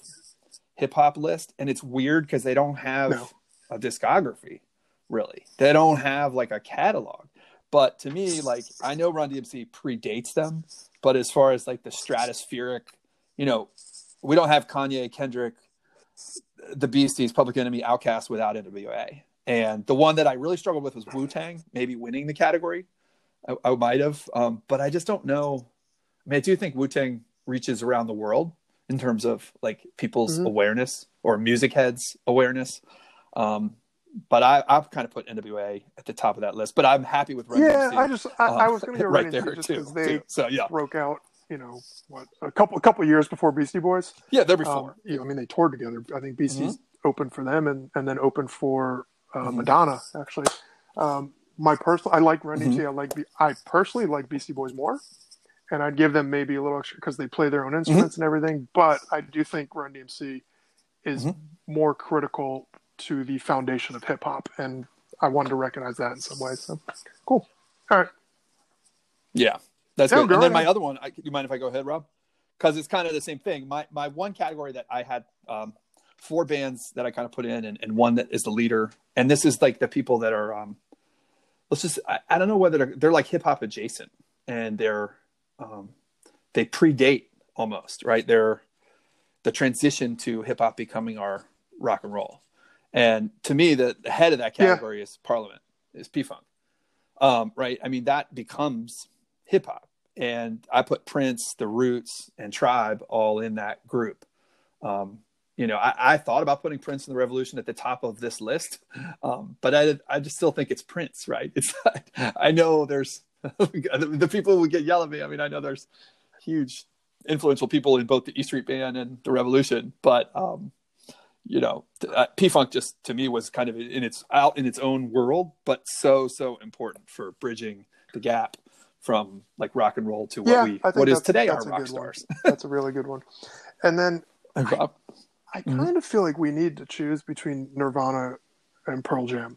hip hop list, and it's weird because they don't have No. a discography, really. They don't have like a catalog. But to me, like I know Run DMC predates them, but as far as like the stratospheric, you know, we don't have Kanye, Kendrick, the Beasties, Public Enemy, OutKast without NWA. And the one that I really struggled with was Wu Tang, maybe winning the category. I, I might have, um, but I just don't know. I mean, I do think Wu Tang reaches around the world in terms of like people's Mhm. awareness or music heads awareness. Um, but I, I've kind of put NWA at the top of that list. But I'm happy with Run yeah, I just I, I um, was going to go <laughs> right right there just too, they too. <laughs> So yeah, broke out. You know what? A couple a couple years before Beastie Boys. yeah, they're Um, before. you know, I mean, they toured together. I think Beasties Mm-hmm. opened for them, and and then opened for uh, Mhm. Madonna. Actually, um, my personal, I like Run. DMC. I like Be- I personally like Beastie Boys more, and I'd give them maybe a little extra because they play their own instruments and everything. But I do think Run DMC is Mhm. more critical to the foundation of hip hop, and I wanted to recognize that in some way. So, cool. All right. Yeah, that's Yeah, good. go And then ahead. my other one, I, you mind if I go ahead, Rob? Because it's kind of the same thing. My my one category that I had um, four bands that I kind of put in, and, and one that is the leader. And this is like the people that are, um, let's just, I, I don't know whether they're, they're like hip hop adjacent, and they're um, they predate almost right. They're the transition to hip hop becoming our rock and roll. And to me, the, the head of that Yeah. category is Parliament, is P Funk. Um, right? I mean, that becomes hip hop. And I put Prince, The Roots, and Tribe all in that group. Um, you know, I, I thought about putting Prince and the Revolution at the top of this list, <laughs> um, but I, I just still think it's Prince, right? <laughs> It's I know there's <laughs> the people who get yell at me. I mean, I know there's huge influential people in both the E Street Band and the Revolution, but um, you know, uh, P Funk just to me was kind of in its out in its own world, but so so important for bridging the gap from like rock and roll to what Yeah, we what is today our rock stars. <laughs> That's a really good one. And then And Rob? I Mhm. kind of feel like we need to choose between Nirvana and Pearl Jam,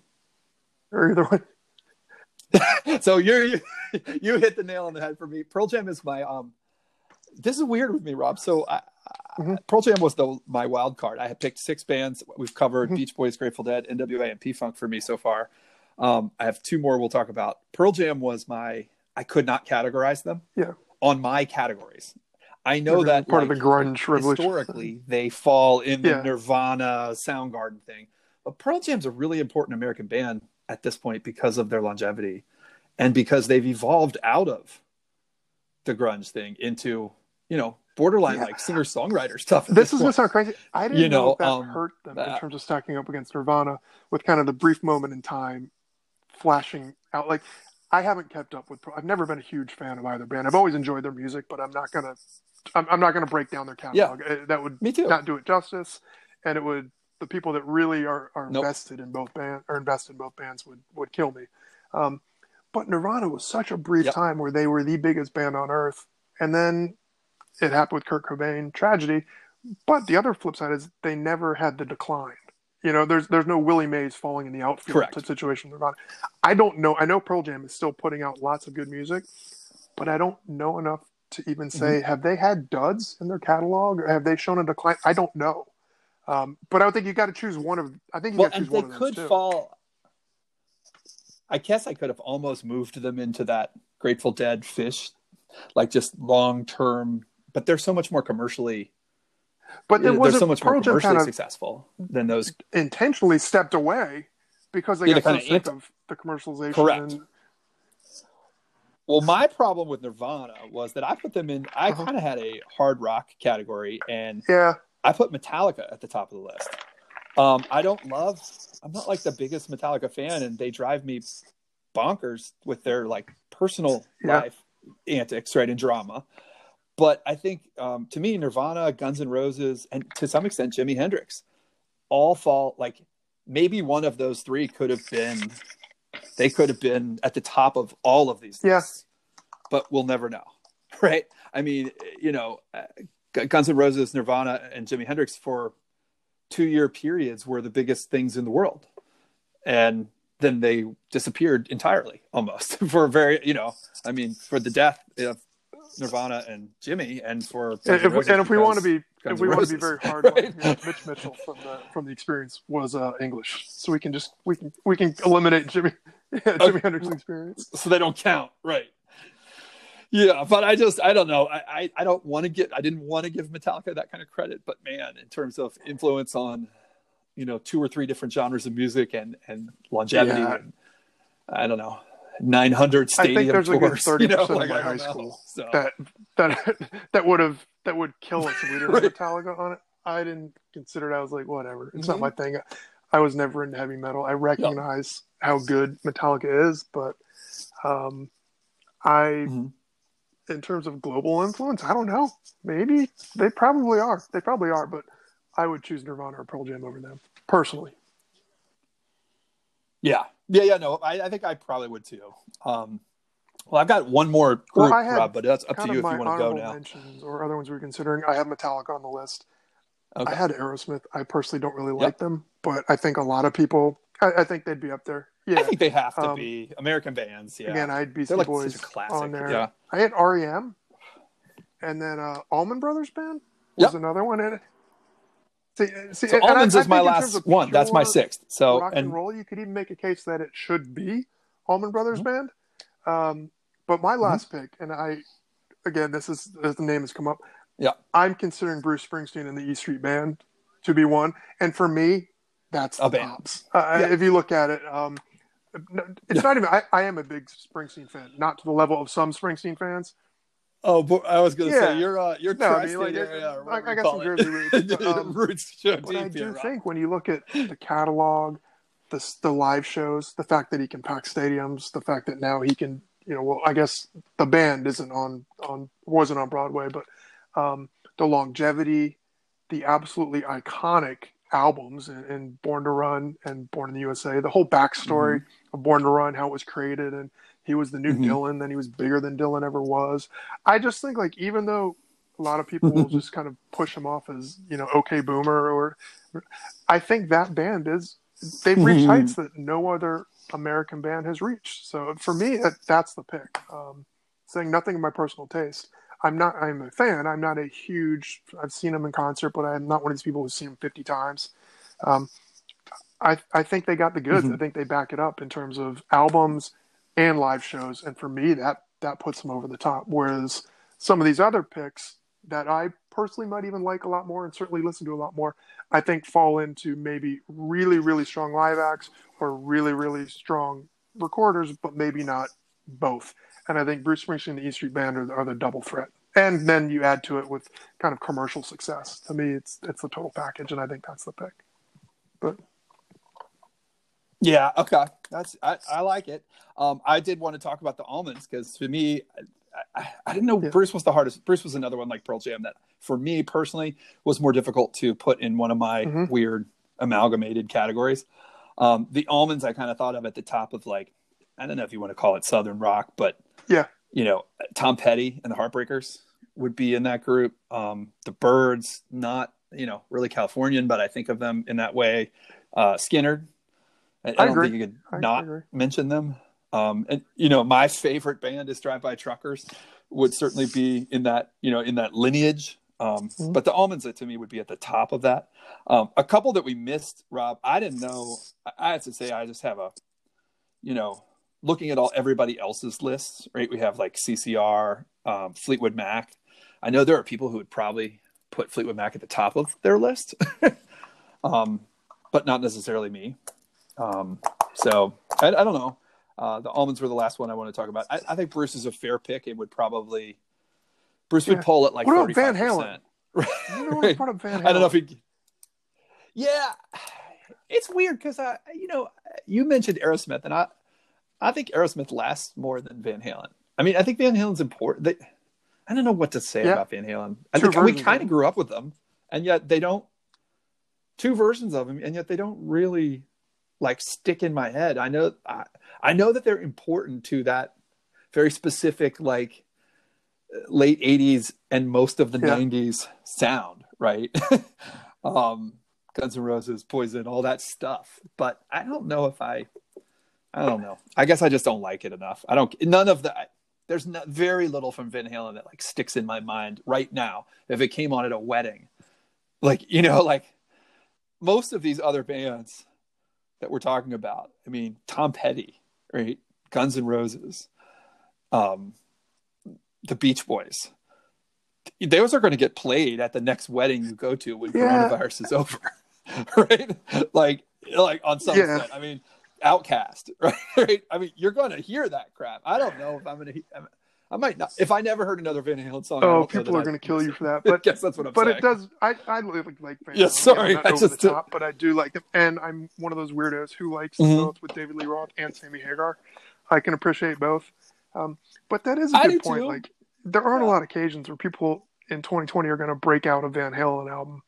or either way. <laughs> so you're you, <laughs> you hit the nail on the head for me. Pearl Jam is my um. This is weird with me, Rob. So I, I- Mhm. Pearl Jam was the my wild card. I had picked six bands. We've covered Mhm. Beach Boys, Grateful Dead, NWA, and P Funk for me so far. Um, I have two more we'll talk about. Pearl Jam was my. I could not categorize them. Yeah. On my categories, I know They're that part like, of the grunge revolution. historically they fall in the Yeah. Nirvana Soundgarden thing. But Pearl Jam's a really important American band at this point because of their longevity and because they've evolved out of the grunge thing into, you know, borderline Yeah. like singer songwriter stuff. at This is to sound crazy. I didn't You know, know, that um, hurt them in uh, terms of stacking up against Nirvana with kind of the brief moment in time flashing out. Like, I haven't kept up with. I've never been a huge fan of either band. I've always enjoyed their music, but I'm not gonna. I'm, I'm not gonna break down their catalog. Uh, That would Me too. not do it justice, and it would. The people that really are, are Nope. invested in both band or invested in both bands would would kill me. Um, but Nirvana was such a brief Yep. time where they were the biggest band on earth, and then it happened with Kurt Cobain tragedy. But the other flip side is they never had the decline. You know, there's there's no Willie Mays falling in the outfield Correct. type situation. I don't know. I know Pearl Jam is still putting out lots of good music, but I don't know enough to even say Mm-hmm. have they had duds in their catalog or have they shown a decline? I don't know. Um, but I would think you got to choose one of. I think you well, got to choose one of could those too. fall. I guess I could have almost moved them into that Grateful Dead Phish, like just long term but they're so much more commercially. But there was so much Pearl more commercially kind of successful than those. intentionally stepped away because they Yeah, got so sick of the commercialization. Correct. And, Well, my problem with Nirvana was that I put them in. I Uh-huh. kind of had a hard rock category, and yeah, I put Metallica at the top of the list. Um, I don't love. I'm not like the biggest Metallica fan, and they drive me bonkers with their like personal Yeah. life antics, right, and drama. But I think um, to me, Nirvana, Guns N' Roses, and to some extent Jimi Hendrix, all fall like maybe one of those three could have been. They could have been at the top of all of these. Yeah. but we'll never know, <laughs> right? I mean, you know, uh, Guns N' Roses, Nirvana, and Jimi Hendrix for two year periods were the biggest things in the world. And then they disappeared entirely almost <laughs> for a very, you know, I mean, for the death of Nirvana and Jimi and for and if, we- Roses and if we want to be Guns if we want to be very hard, on <laughs> right? here, Mitch Mitchell from the from the experience was uh, English, so we can just we can we can eliminate Jimi <laughs> yeah, Jimi Hendrix experience. so they don't count, right? Yeah, but I just I don't know. I I, I don't want to get I didn't want to give Metallica that kind of credit, but man, in terms of influence on you know two or three different genres of music and and longevity, Yeah. and, I don't know. 900 I stadium think there's a good tours, thirty <laughs> you know, percent like, of my high know. school So, that that <laughs> that would have that would kill us if we didn't <laughs> Right. have Metallica on it. I didn't consider it. I was like, whatever. It's not Mhm. my thing. I was never into heavy metal. I recognize how good Metallica is, but um, I, Mhm. in terms of global influence, I don't know. Maybe they probably are. They probably are, but I would choose Nirvana or Pearl Jam over them personally. yeah, yeah, yeah. No, I, I think I probably would too. Um, well, I've got one more group, Well, Rob, but that's up to you if you want to go now. mentions or other ones we are considering. I have Metallica on the list. Okay. I had Aerosmith. I personally don't really Yep. like them, but I think a lot of people. I, I think they'd be up there. Yeah. I think they have to Um, be American bands. Yeah, Again, I had Beastie they're like Boys such a classic. on there. Yeah, I had REM, and then uh, Allman Brothers Band was Yep. another one. And see, see, so and I- Allmans I is my in terms last one. That's my sixth. So rock and, and roll. You could even make a case that it should be Allman Brothers Mhm. Band. Um, but my last pick, and I, again, this is as the name has come up. Yeah. I'm considering Bruce Springsteen and the E Street Band to be one, and for me, that's A the tops. Uh, Yeah. If you look at it, um, it's not even. I, I am a big Springsteen fan, not to the level of some Springsteen fans. Oh, but I was gonna Yeah. say you're uh, you're No, I mean, like, area. I- I got some it. Jersey roots, but, <laughs> um, roots show But I do think when you look at the catalog, the the live shows, the fact that he can pack stadiums, the fact that now he can, you know, well, I guess the band isn't on on wasn't on Broadway, but um, the longevity, the absolutely iconic albums in, in Born to Run and Born in the USA, the whole backstory Mm-hmm. of Born to Run, how it was created, and he was the new Mhm. Dylan, then he was bigger than Dylan ever was. I just think like even though a lot of people will just kind of push him off as you know okay boomer or I think that band is they've reached Mhm. heights that no other American band has reached. So for me, that, that's the pick. Um, saying nothing of my personal taste. I'm not. I'm a fan. I'm not a huge. I've seen them in concert, but I'm not one of these people who's seen them 50 times. Um, I I think they got the goods. Mhm. I think they back it up in terms of albums and live shows. And for me, that that puts them over the top. Whereas some of these other picks that I personally might even like a lot more and certainly listen to a lot more, I think fall into maybe really, really strong live acts or really, really strong recorders, but maybe not both. And I think Bruce Springsteen and the E Street Band are, are the double threat. And then you add to it with kind of commercial success. To me, it's it's the total package, and I think that's the pick. But Yeah, okay, that's I, I like it. Um, I did want to talk about the Allmans because to me, I, I, I didn't know Yeah. Bruce was the hardest. Bruce was another one like Pearl Jam that for me personally was more difficult to put in one of my Mhm. weird amalgamated categories. Um, the Allmans I kind of thought of at the top of like I don't know if you want to call it southern rock, but Yeah. you know Tom Petty and the Heartbreakers would be in that group. Um, the Byrds, not you know really Californian, but I think of them in that way. Uh, Skynyrd. I, I I don't agree. think you could I not agree. mention them. Um, and you know, my favorite band is Drive By Truckers. Would certainly be in that you know in that lineage. Um, Mhm. But the Allmans to me would be at the top of that. Um, a couple that we missed, Rob. I didn't know. I, I have to say, I just have a, you know, looking at all everybody else's lists. Right, we have like CCR, um, Fleetwood Mac. I know there are people who would probably put Fleetwood Mac at the top of their list, <laughs> um, but not necessarily me. Um, so I, I, don't know. Uh, the Allmans were the last one I want to talk about. I, I think Bruce is a fair pick. It would probably Bruce would pull it like what about Van Halen? <laughs> right. I don't know if he. Yeah, it's weird because I, you know, you mentioned Aerosmith, and I, I think Aerosmith lasts more than Van Halen. I mean, I think Van Halen's important. They, I don't know what to say yeah. about Van Halen. I think we kind of grew up with them, and yet they don't. Two versions of them, and yet they don't really like stick in my head. I know, I, I know that they're important to that very specific like late 80s and most of the yeah. 90s sound right <laughs> um guns n' roses poison all that stuff but i don't know if i i don't know i guess i just don't like it enough i don't none of that there's not, very little from Van Halen that like sticks in my mind right now. If it came on at a wedding, like you know, like most of these other bands that we're talking about. I mean, Tom Petty, right? Guns N' Roses, um, the Beach Boys. Those are going to get played at the next wedding you go to when yeah. coronavirus is over, <laughs> right? Like, like on some yeah. I mean, OutKast, <laughs> right? I mean, you're going to hear that crap. I don't know if I'm going to. I might not. If I never heard another Van Halen song, oh, people are going to kill you for that. <laughs> But guess that's what I'm but saying. But it does. I I like like Van yeah, sorry, I just the top, but I do like them, and I'm one of those weirdos who likes mm-hmm. both with David Lee Roth and Sammy Hagar. I can appreciate both. Um, but that is a good point. Too. Like there aren't yeah. a lot of occasions where people in 2020 are going to break out a Van Halen album.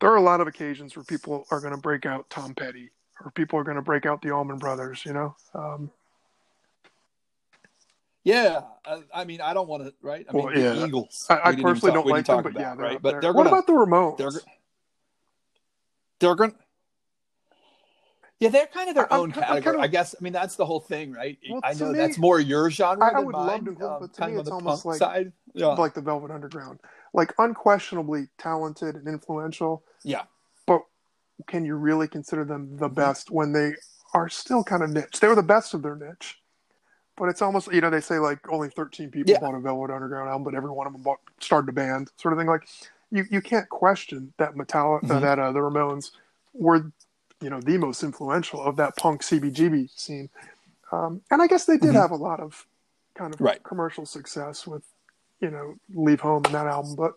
There are a lot of occasions where people are going to break out Tom Petty or people are going to break out the Allman Brothers. You know. Um, yeah, I, I, mean, I don't want to, right? I mean, well, yeah. Eagles. I, I personally talk, don't like them, but about, yeah, right. But they're what about the Ramones? They're, they're going. Yeah, they're kind of their I, own category. Kind of, I guess. I mean, that's the whole thing, right? Well, I know me, that's more your genre. I, would mine, love to, um, but to me, it's almost like side. Yeah. like the Velvet Underground, like unquestionably talented and influential. Yeah, but can you really consider them the best when they are still kind of niche? They were the best of their niche. But it's almost you know they say like only 13 people yeah. bought a Velvet Underground album, but every one of them bought, started a band, sort of thing. Like you you can't question that Metallica mm-hmm. uh, that uh, the Ramones were you know the most influential of that punk CBGB scene. Um, and I guess they did mm-hmm. have a lot of kind of right. commercial success with you know Leave Home and that album, but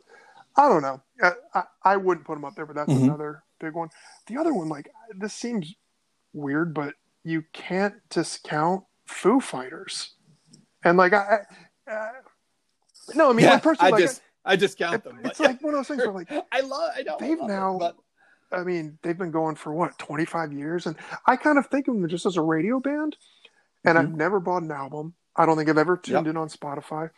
I don't know. I, I, I wouldn't put them up there, but that's mm-hmm. another big one. The other one, like this seems weird, but you can't discount Foo Fighters, and like I, I no, I mean, yeah, personally, I like, just I discount them. It's like one of those things where like <laughs> I love, I don't. They've love now, but... I mean, they've been going for what twenty five years, and I kind of think of them just as a radio band. And mm-hmm. I've never bought an album. I don't think I've ever tuned yep. in on Spotify,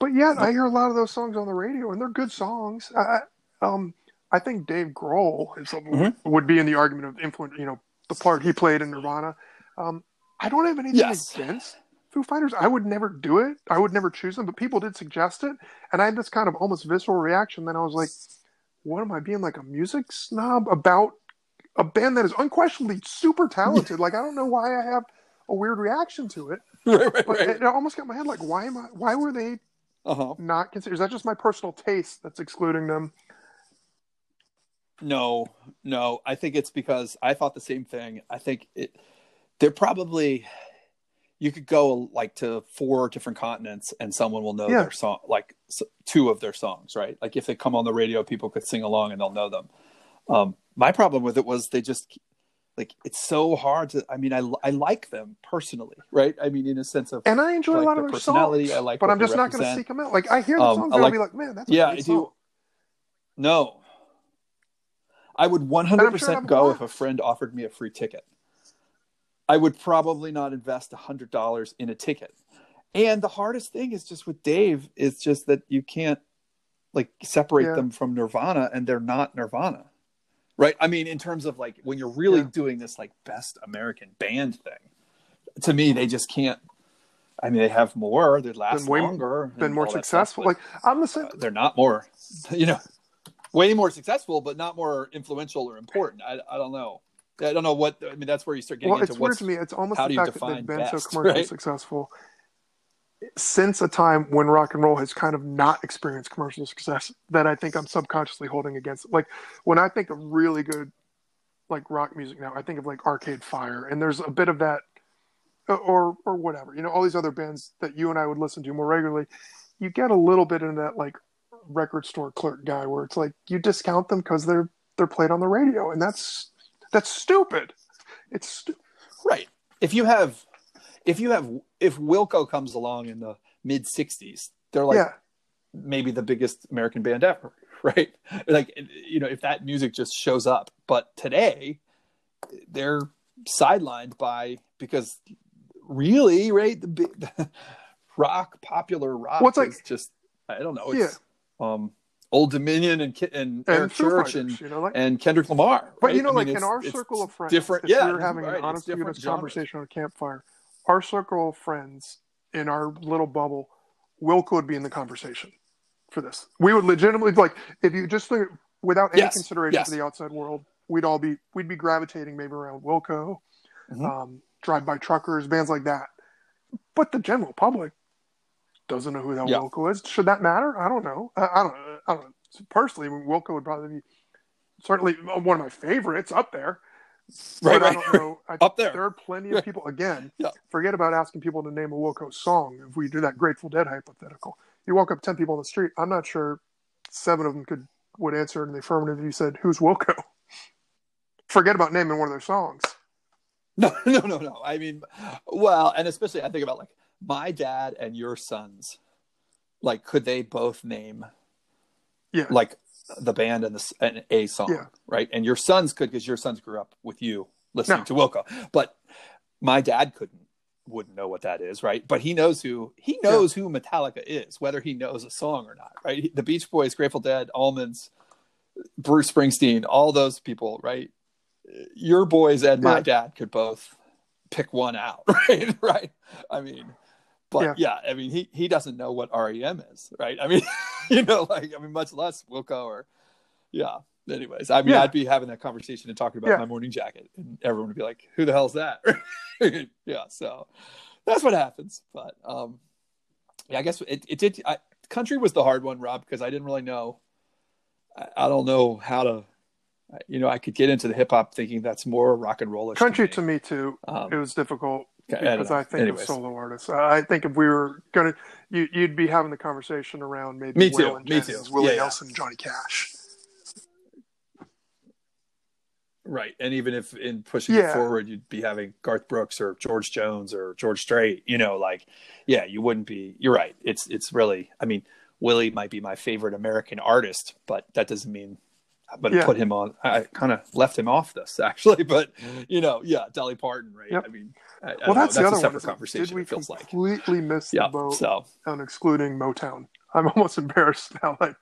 but yet I hear a lot of those songs on the radio, and they're good songs. I, um, I think Dave Grohl is, mm-hmm. would be in the argument of influence. You know, the part he played in Nirvana. Um, I don't have anything yes. against Foo Fighters. I would never do it. I would never choose them, but people did suggest it, and I had this kind of almost visceral reaction. Then I was like, "What am I being like a music snob about a band that is unquestionably super talented?" like I don't know why I have a weird reaction to it. <laughs> Right, right, but right. it almost got my head like, why am I? Why were they uh-huh. not considered? Is that just my personal taste that's excluding them? No, no. I think it's because I thought the same thing. I think it they're probably you could go like to four different continents and someone will know yeah. their song like two of their songs right? Like if they come on the radio people could sing along and they'll know them. Um, my problem with it was they just like it's so hard to i mean i, I like them personally right? I mean in a sense of and i enjoy like, a lot of their personality songs, i like but i'm just not going to seek them out. Like i hear the um, songs and like, i'll be like man that's yeah i do no. I would 100% sure go if a friend offered me a free ticket I would probably not invest a hundred dollars in a ticket. And the hardest thing is just with Dave is just that you can't like separate yeah. them from Nirvana and they're not Nirvana. Right? I mean, in terms of like when you're really yeah. doing this like best American band thing, to me they just can't I mean, they have more. They last been way, longer. Been more successful. Stuff, like I'm the same. Uh, they're not more, <laughs> you know, way more successful, but not more influential or important. I, I don't know. I don't know what I mean. That's where you start getting well, into it's weird to me. It's almost the fact that they've been best, so <laughs> commercially right? successful. since a time when rock and roll has kind of not experienced commercial success that I think I'm subconsciously holding against it. Like when I think of really good like rock music now, I think of like Arcade Fire, and there's a bit of that, or or whatever. You know, all these other bands that you and I would listen to more regularly. You get a little bit in that like record store clerk guy where it's like you discount them because they're they're played on the radio, and that's that's stupid. It's stu- right. If you have, if you have, if Wilco comes along in the mid '60s, they're like yeah, maybe the biggest American band ever, <laughs> right? Like you know, if that music just shows up, but today they're sidelined by because really, right? The, big- <laughs> the rock, popular rock, Well, it's like- just I don't know. It's um, Old Dominion and and, and Eric Church and you know, like and Kendrick Lamar. But you know, I like mean, in our circle of friends, different. if yeah, we were having right, an honest goodness conversation on a campfire, our circle of friends in our little bubble, Wilco would be in the conversation for this. We would legitimately like if you just think without any Yes, consideration yes. for the outside world, we'd all be we'd be gravitating maybe around Wilco, Mhm. um, Drive By Truckers, bands like that. But the general public doesn't know who that Yeah. Wilco is. Should that matter? I don't know. I, I don't. I don't. Personally, Wilco would probably be certainly one of my favorites up there. Right, but I don't know. I, <laughs> Up there. there are plenty of people. Again, Yeah. forget about asking people to name a Wilco song. If we do that Grateful Dead hypothetical, you walk up ten people on the street. I'm not sure seven of them could would answer in the affirmative. if You said, "Who's Wilco?" <laughs> Forget about naming one of their songs. No, <laughs> no, no, no. I mean, well, and especially I think about like my dad and your sons. Like, could they both name Yeah. like the band and the and a song, Yeah. right? And your sons could because your sons grew up with you listening No. to Wilco, but my dad couldn't, wouldn't know what that is, right? But he knows who he knows who Metallica is, whether he knows a song or not, right? The Beach Boys, Grateful Dead, Allmans, Bruce Springsteen, all those people, right? Your boys and my dad could both pick one out, <laughs> right? right? I mean, but yeah. I mean, he he doesn't know what REM is, right? I mean, <laughs> you know, like I mean, much less Wilco or yeah. Anyways, I mean, Yeah. I'd be having that conversation and talking about Yeah. my morning jacket, and everyone would be like, "Who the hell's that?" <laughs> yeah, so that's what happens. But um, yeah, I guess it, it did. I, country was the hard one, Rob, because I didn't really know. I, I don't know how to. You know, I could get into the hip hop thinking that's more rock and roll. Country to me too. Um, It was difficult because know. I, think Anyways. of solo artists. I think if we were gonna, you, you'd be having the conversation around maybe Me too, me Jennings, too. Willie Yeah, yeah. Nelson, Johnny Cash. Right. And even if in pushing it forward, you'd be having Garth Brooks or George Jones or George Strait, you know, like, yeah, you wouldn't be, you're right. It's, it's really, I mean, Willie might be my favorite American artist, but that doesn't mean To Yeah. put him on. I kind of left him off this actually, <laughs> but you know, yeah, Dolly Parton, right? Yep. I mean, I, I Well, don't know. that's, other a separate like, conversation. Did we it feels like, completely miss yeah. the boat So on excluding Motown? I'm <laughs> almost embarrassed now. Like,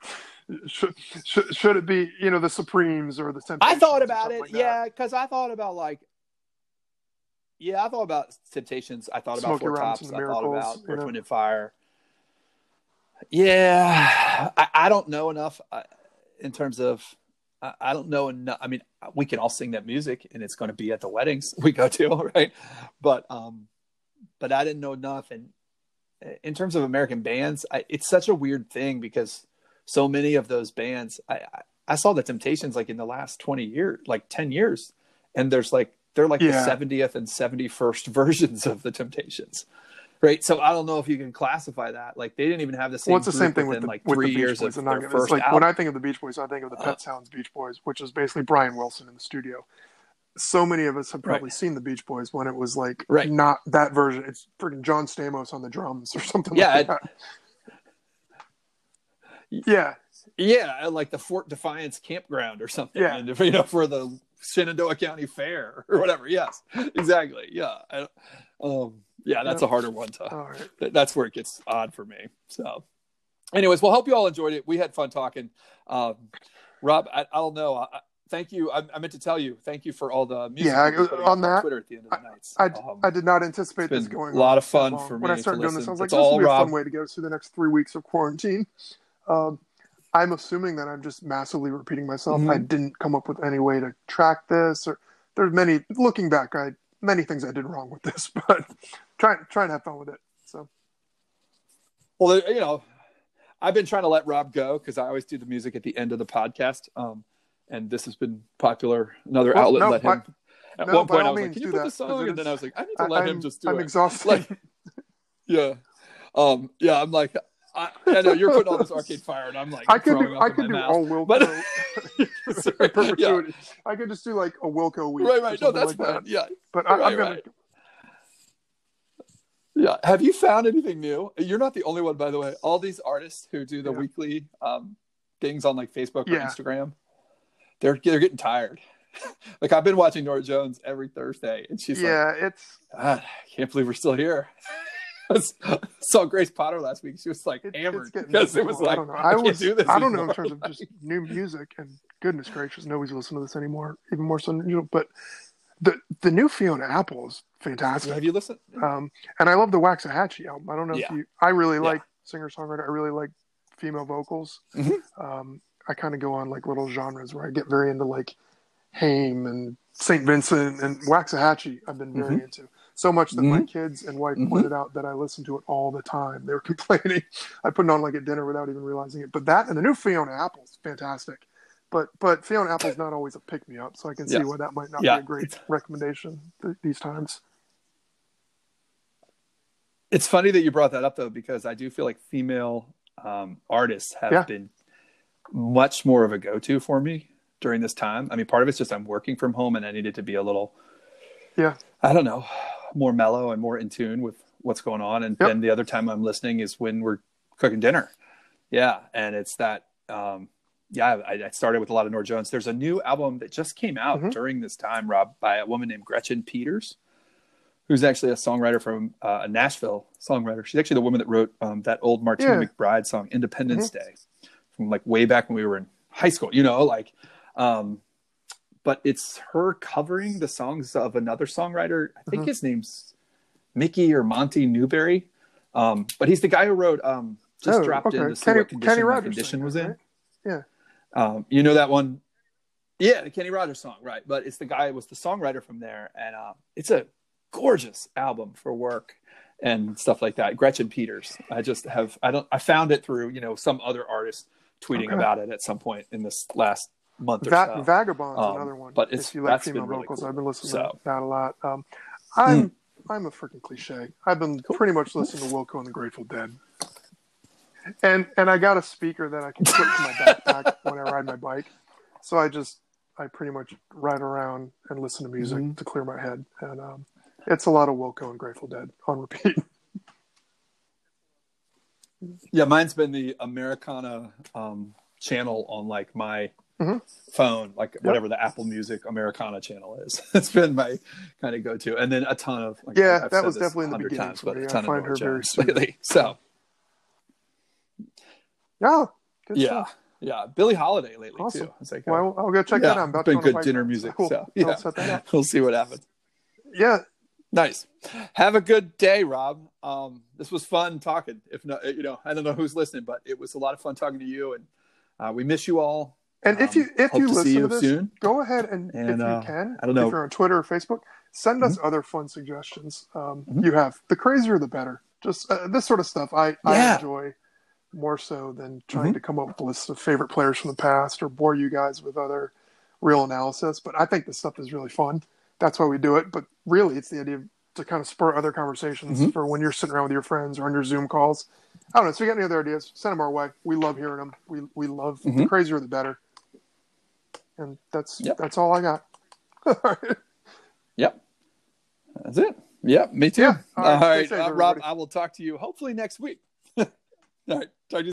should, should, should it be you know the Supremes or the Temptations? I thought about it, like yeah, because I thought about like, yeah, I thought about Temptations. I thought about Four Robinson Tops. I thought about Earth, know. Wind and Fire. Yeah, I, I don't know enough uh, in terms of. I, I don't know enough. I mean, we can all sing that music, and it's going to be at the weddings <laughs> we go to, <laughs> right? But um, but I didn't know enough, and in terms of American bands, I, it's such a weird thing because so many of those bands, I, I I saw the Temptations like in the last twenty years, like ten years, and there's like they're like Yeah. the seventieth and seventy first <laughs> versions of the Temptations, right? So I don't know if you can classify that. Like they didn't even have the same. Well, it's the same thing with the, like with three the Beach years Boys. of their gonna- first like album. when I think of the Beach Boys, I think of the Pet Uh, Sounds Beach Boys, which is basically Brian Wilson in the studio. So many of us have probably Right. seen the Beach Boys when it was like Right. not that version. It's freaking John Stamos on the drums or <laughs> something Yeah, like it- Yeah, Yeah, like the Fort Defiance campground or something. Yeah. and, you know, for the Shenandoah County Fair or whatever. Yes, exactly. Yeah, I, um, yeah, that's Yep. a harder one to. all right. That's where it gets odd for me. So, anyways, we'll hope you all enjoyed it. We had fun talking. Um, Rob, I, I don't know. I, I- thank you. I, I meant to tell you, thank you for all the music Yeah, you were on that, Twitter at the end of the nights. I, Um, I did not anticipate this going a lot of fun that long. for when I started to doing this. I was like, It's this will all be a fun way to get us through the next three weeks of quarantine. Um, I'm assuming that I'm just massively repeating myself. Mhm. I didn't come up with any way to track this, or there's many. Looking back, I many things I did wrong with this, <laughs> but trying trying to have fun with it. So Well, you know, I've been trying to let Rob go because I always do the music at the end of the podcast. Um, and this has been popular. Another Well, outlet no, let him. At no, one point, I was like, "Can you do put the song?" And then I was like, "I need to let I, him just do I'm it." exhausted. Like, <laughs> yeah, um, yeah. I'm like, I, I know you're putting all this Arcade Fire, and I'm like, I could do I could do all Wilco But- <laughs> yeah, perpetuity. I could just do like a Wilco week. right, right. No, that's like fine. that. Yeah, But I, I'm Right, gonna. right. Yeah. Have you found anything new? You're not the only one, by the way. All these artists who do the Yeah. weekly um, things on like Facebook or Yeah. Instagram, they're they're getting tired. <laughs> like I've been watching Norah Jones every Thursday, and she's like, yeah, it's I can't believe we're still here." I saw Grace Potter last week. She was like it, hammered because it was I like don't know. I, I can't was. do this. I don't know in terms of just new music and goodness gracious, nobody's listening to this anymore. Even more so, you know. But the the new Fiona Apple is fantastic. Have you listened? Um, and I love the Waxahatchee album. I don't know Yeah. if you. I really Yeah. like singer songwriter. I really like female vocals. Mhm. Um, I kind of go on like little genres where I get very into like Haim and Saint Vincent and Waxahatchee. I've been very Mm-hmm. into so much that my kids and wife Mhm. pointed out that I listen to it all the time. They were <laughs> complaining. I put it on like at dinner without even realizing it. But that and the new Fiona Apple's fantastic. But but Fiona Apple's not always a pick me up, so I can see why that might not Yeah. be a great recommendation th- these times. It's funny that you brought that up though, because I do feel like female um, artists have Yeah. been much more of a go-to for me during this time. I mean, part of it's just I'm working from home and I needed to be a little, Yeah. I don't know, more mellow and more in tune with what's going on. And Yep. then the other time I'm listening is when we're cooking dinner. Yeah, and it's that. Um, yeah, I, I started with a lot of Norah Jones. There's a new album that just came out Mhm. during this time, Rob, by a woman named Gretchen Peters who's actually a songwriter from uh, a Nashville songwriter. She's actually the woman that wrote um, that old Martina Yeah. McBride song, Independence Day, from like way back when we were in high school, you know, like, um, but it's her covering the songs of another songwriter. I think Mhm. his name's Mickey or Monty Newbury. Um, but he's the guy who wrote, um, just Oh, dropped in okay. to see Kenny- what condition Kenny Rogers condition was in. right? Yeah. Um, you know that one? Yeah, the Kenny Rogers song, right? But it's the guy who was the songwriter from there, and uh, it's a gorgeous album for work and stuff like that. Gretchen Peters. I just have I don't I found it through you know some other artist tweeting Okay. about it at some point in this last month or Va- so. Vagabond's Um, another one. but it's- if you like that's been female really vocals, cool. I've been listening So- to that a lot. Um, I'm I'm a freaking cliche. I've been Cool. pretty much listening to Wilco and the Grateful Dead, and and I got a speaker that I can put in my backpack <laughs> when I ride my bike. So I just I pretty much ride around and listen to music Mhm. to clear my head, and um, it's a lot of Wilco and Grateful Dead on repeat. <laughs> Yeah, mine's been the Americana um, channel on like my Mhm. phone, like whatever the Apple Music Americana channel is. <laughs> it's been my kind of go-to, and then a ton of like, Yeah, I've that was definitely in the beginning times, but me. a I ton of find Norah her very lately. <laughs> So good yeah, stuff. yeah, Billie Holiday lately Awesome. too. It's like, Well, I'll go check yeah, that out. I'm about it's been to go on a good dinner music. Cool. So yeah, set that up. <laughs> we'll see what happens. Yeah, Nice. Have a good day, Rob. Um, this was fun talking. If not, you know, I don't know who's listening, but it was a lot of fun talking to you, and uh, we miss you all. And if Um, you if you to listen you to this, soon. go ahead and, And, if you uh, can, I don't know. if you're on Twitter or Facebook, send us other fun suggestions. Um, Mhm. You have the crazier the better. Just uh, this sort of stuff I, I enjoy more so than trying Mhm. to come up with lists of favorite players from the past or bore you guys with other real analysis. But I think this stuff is really fun. That's why we do it. But really, it's the idea of, to kind of spur other conversations Mhm. for when you're sitting around with your friends or on your Zoom calls. I don't know. So, you got any other ideas? Send them our way. We love hearing them. We we love the Mhm. crazier the better. And that's Yep. that's all I got. All right. Yep, that's it. Yep, me too. Yeah. All All right, right. Safe, Uh, Rob. I will talk to you hopefully next week. <laughs> All right, talk to you.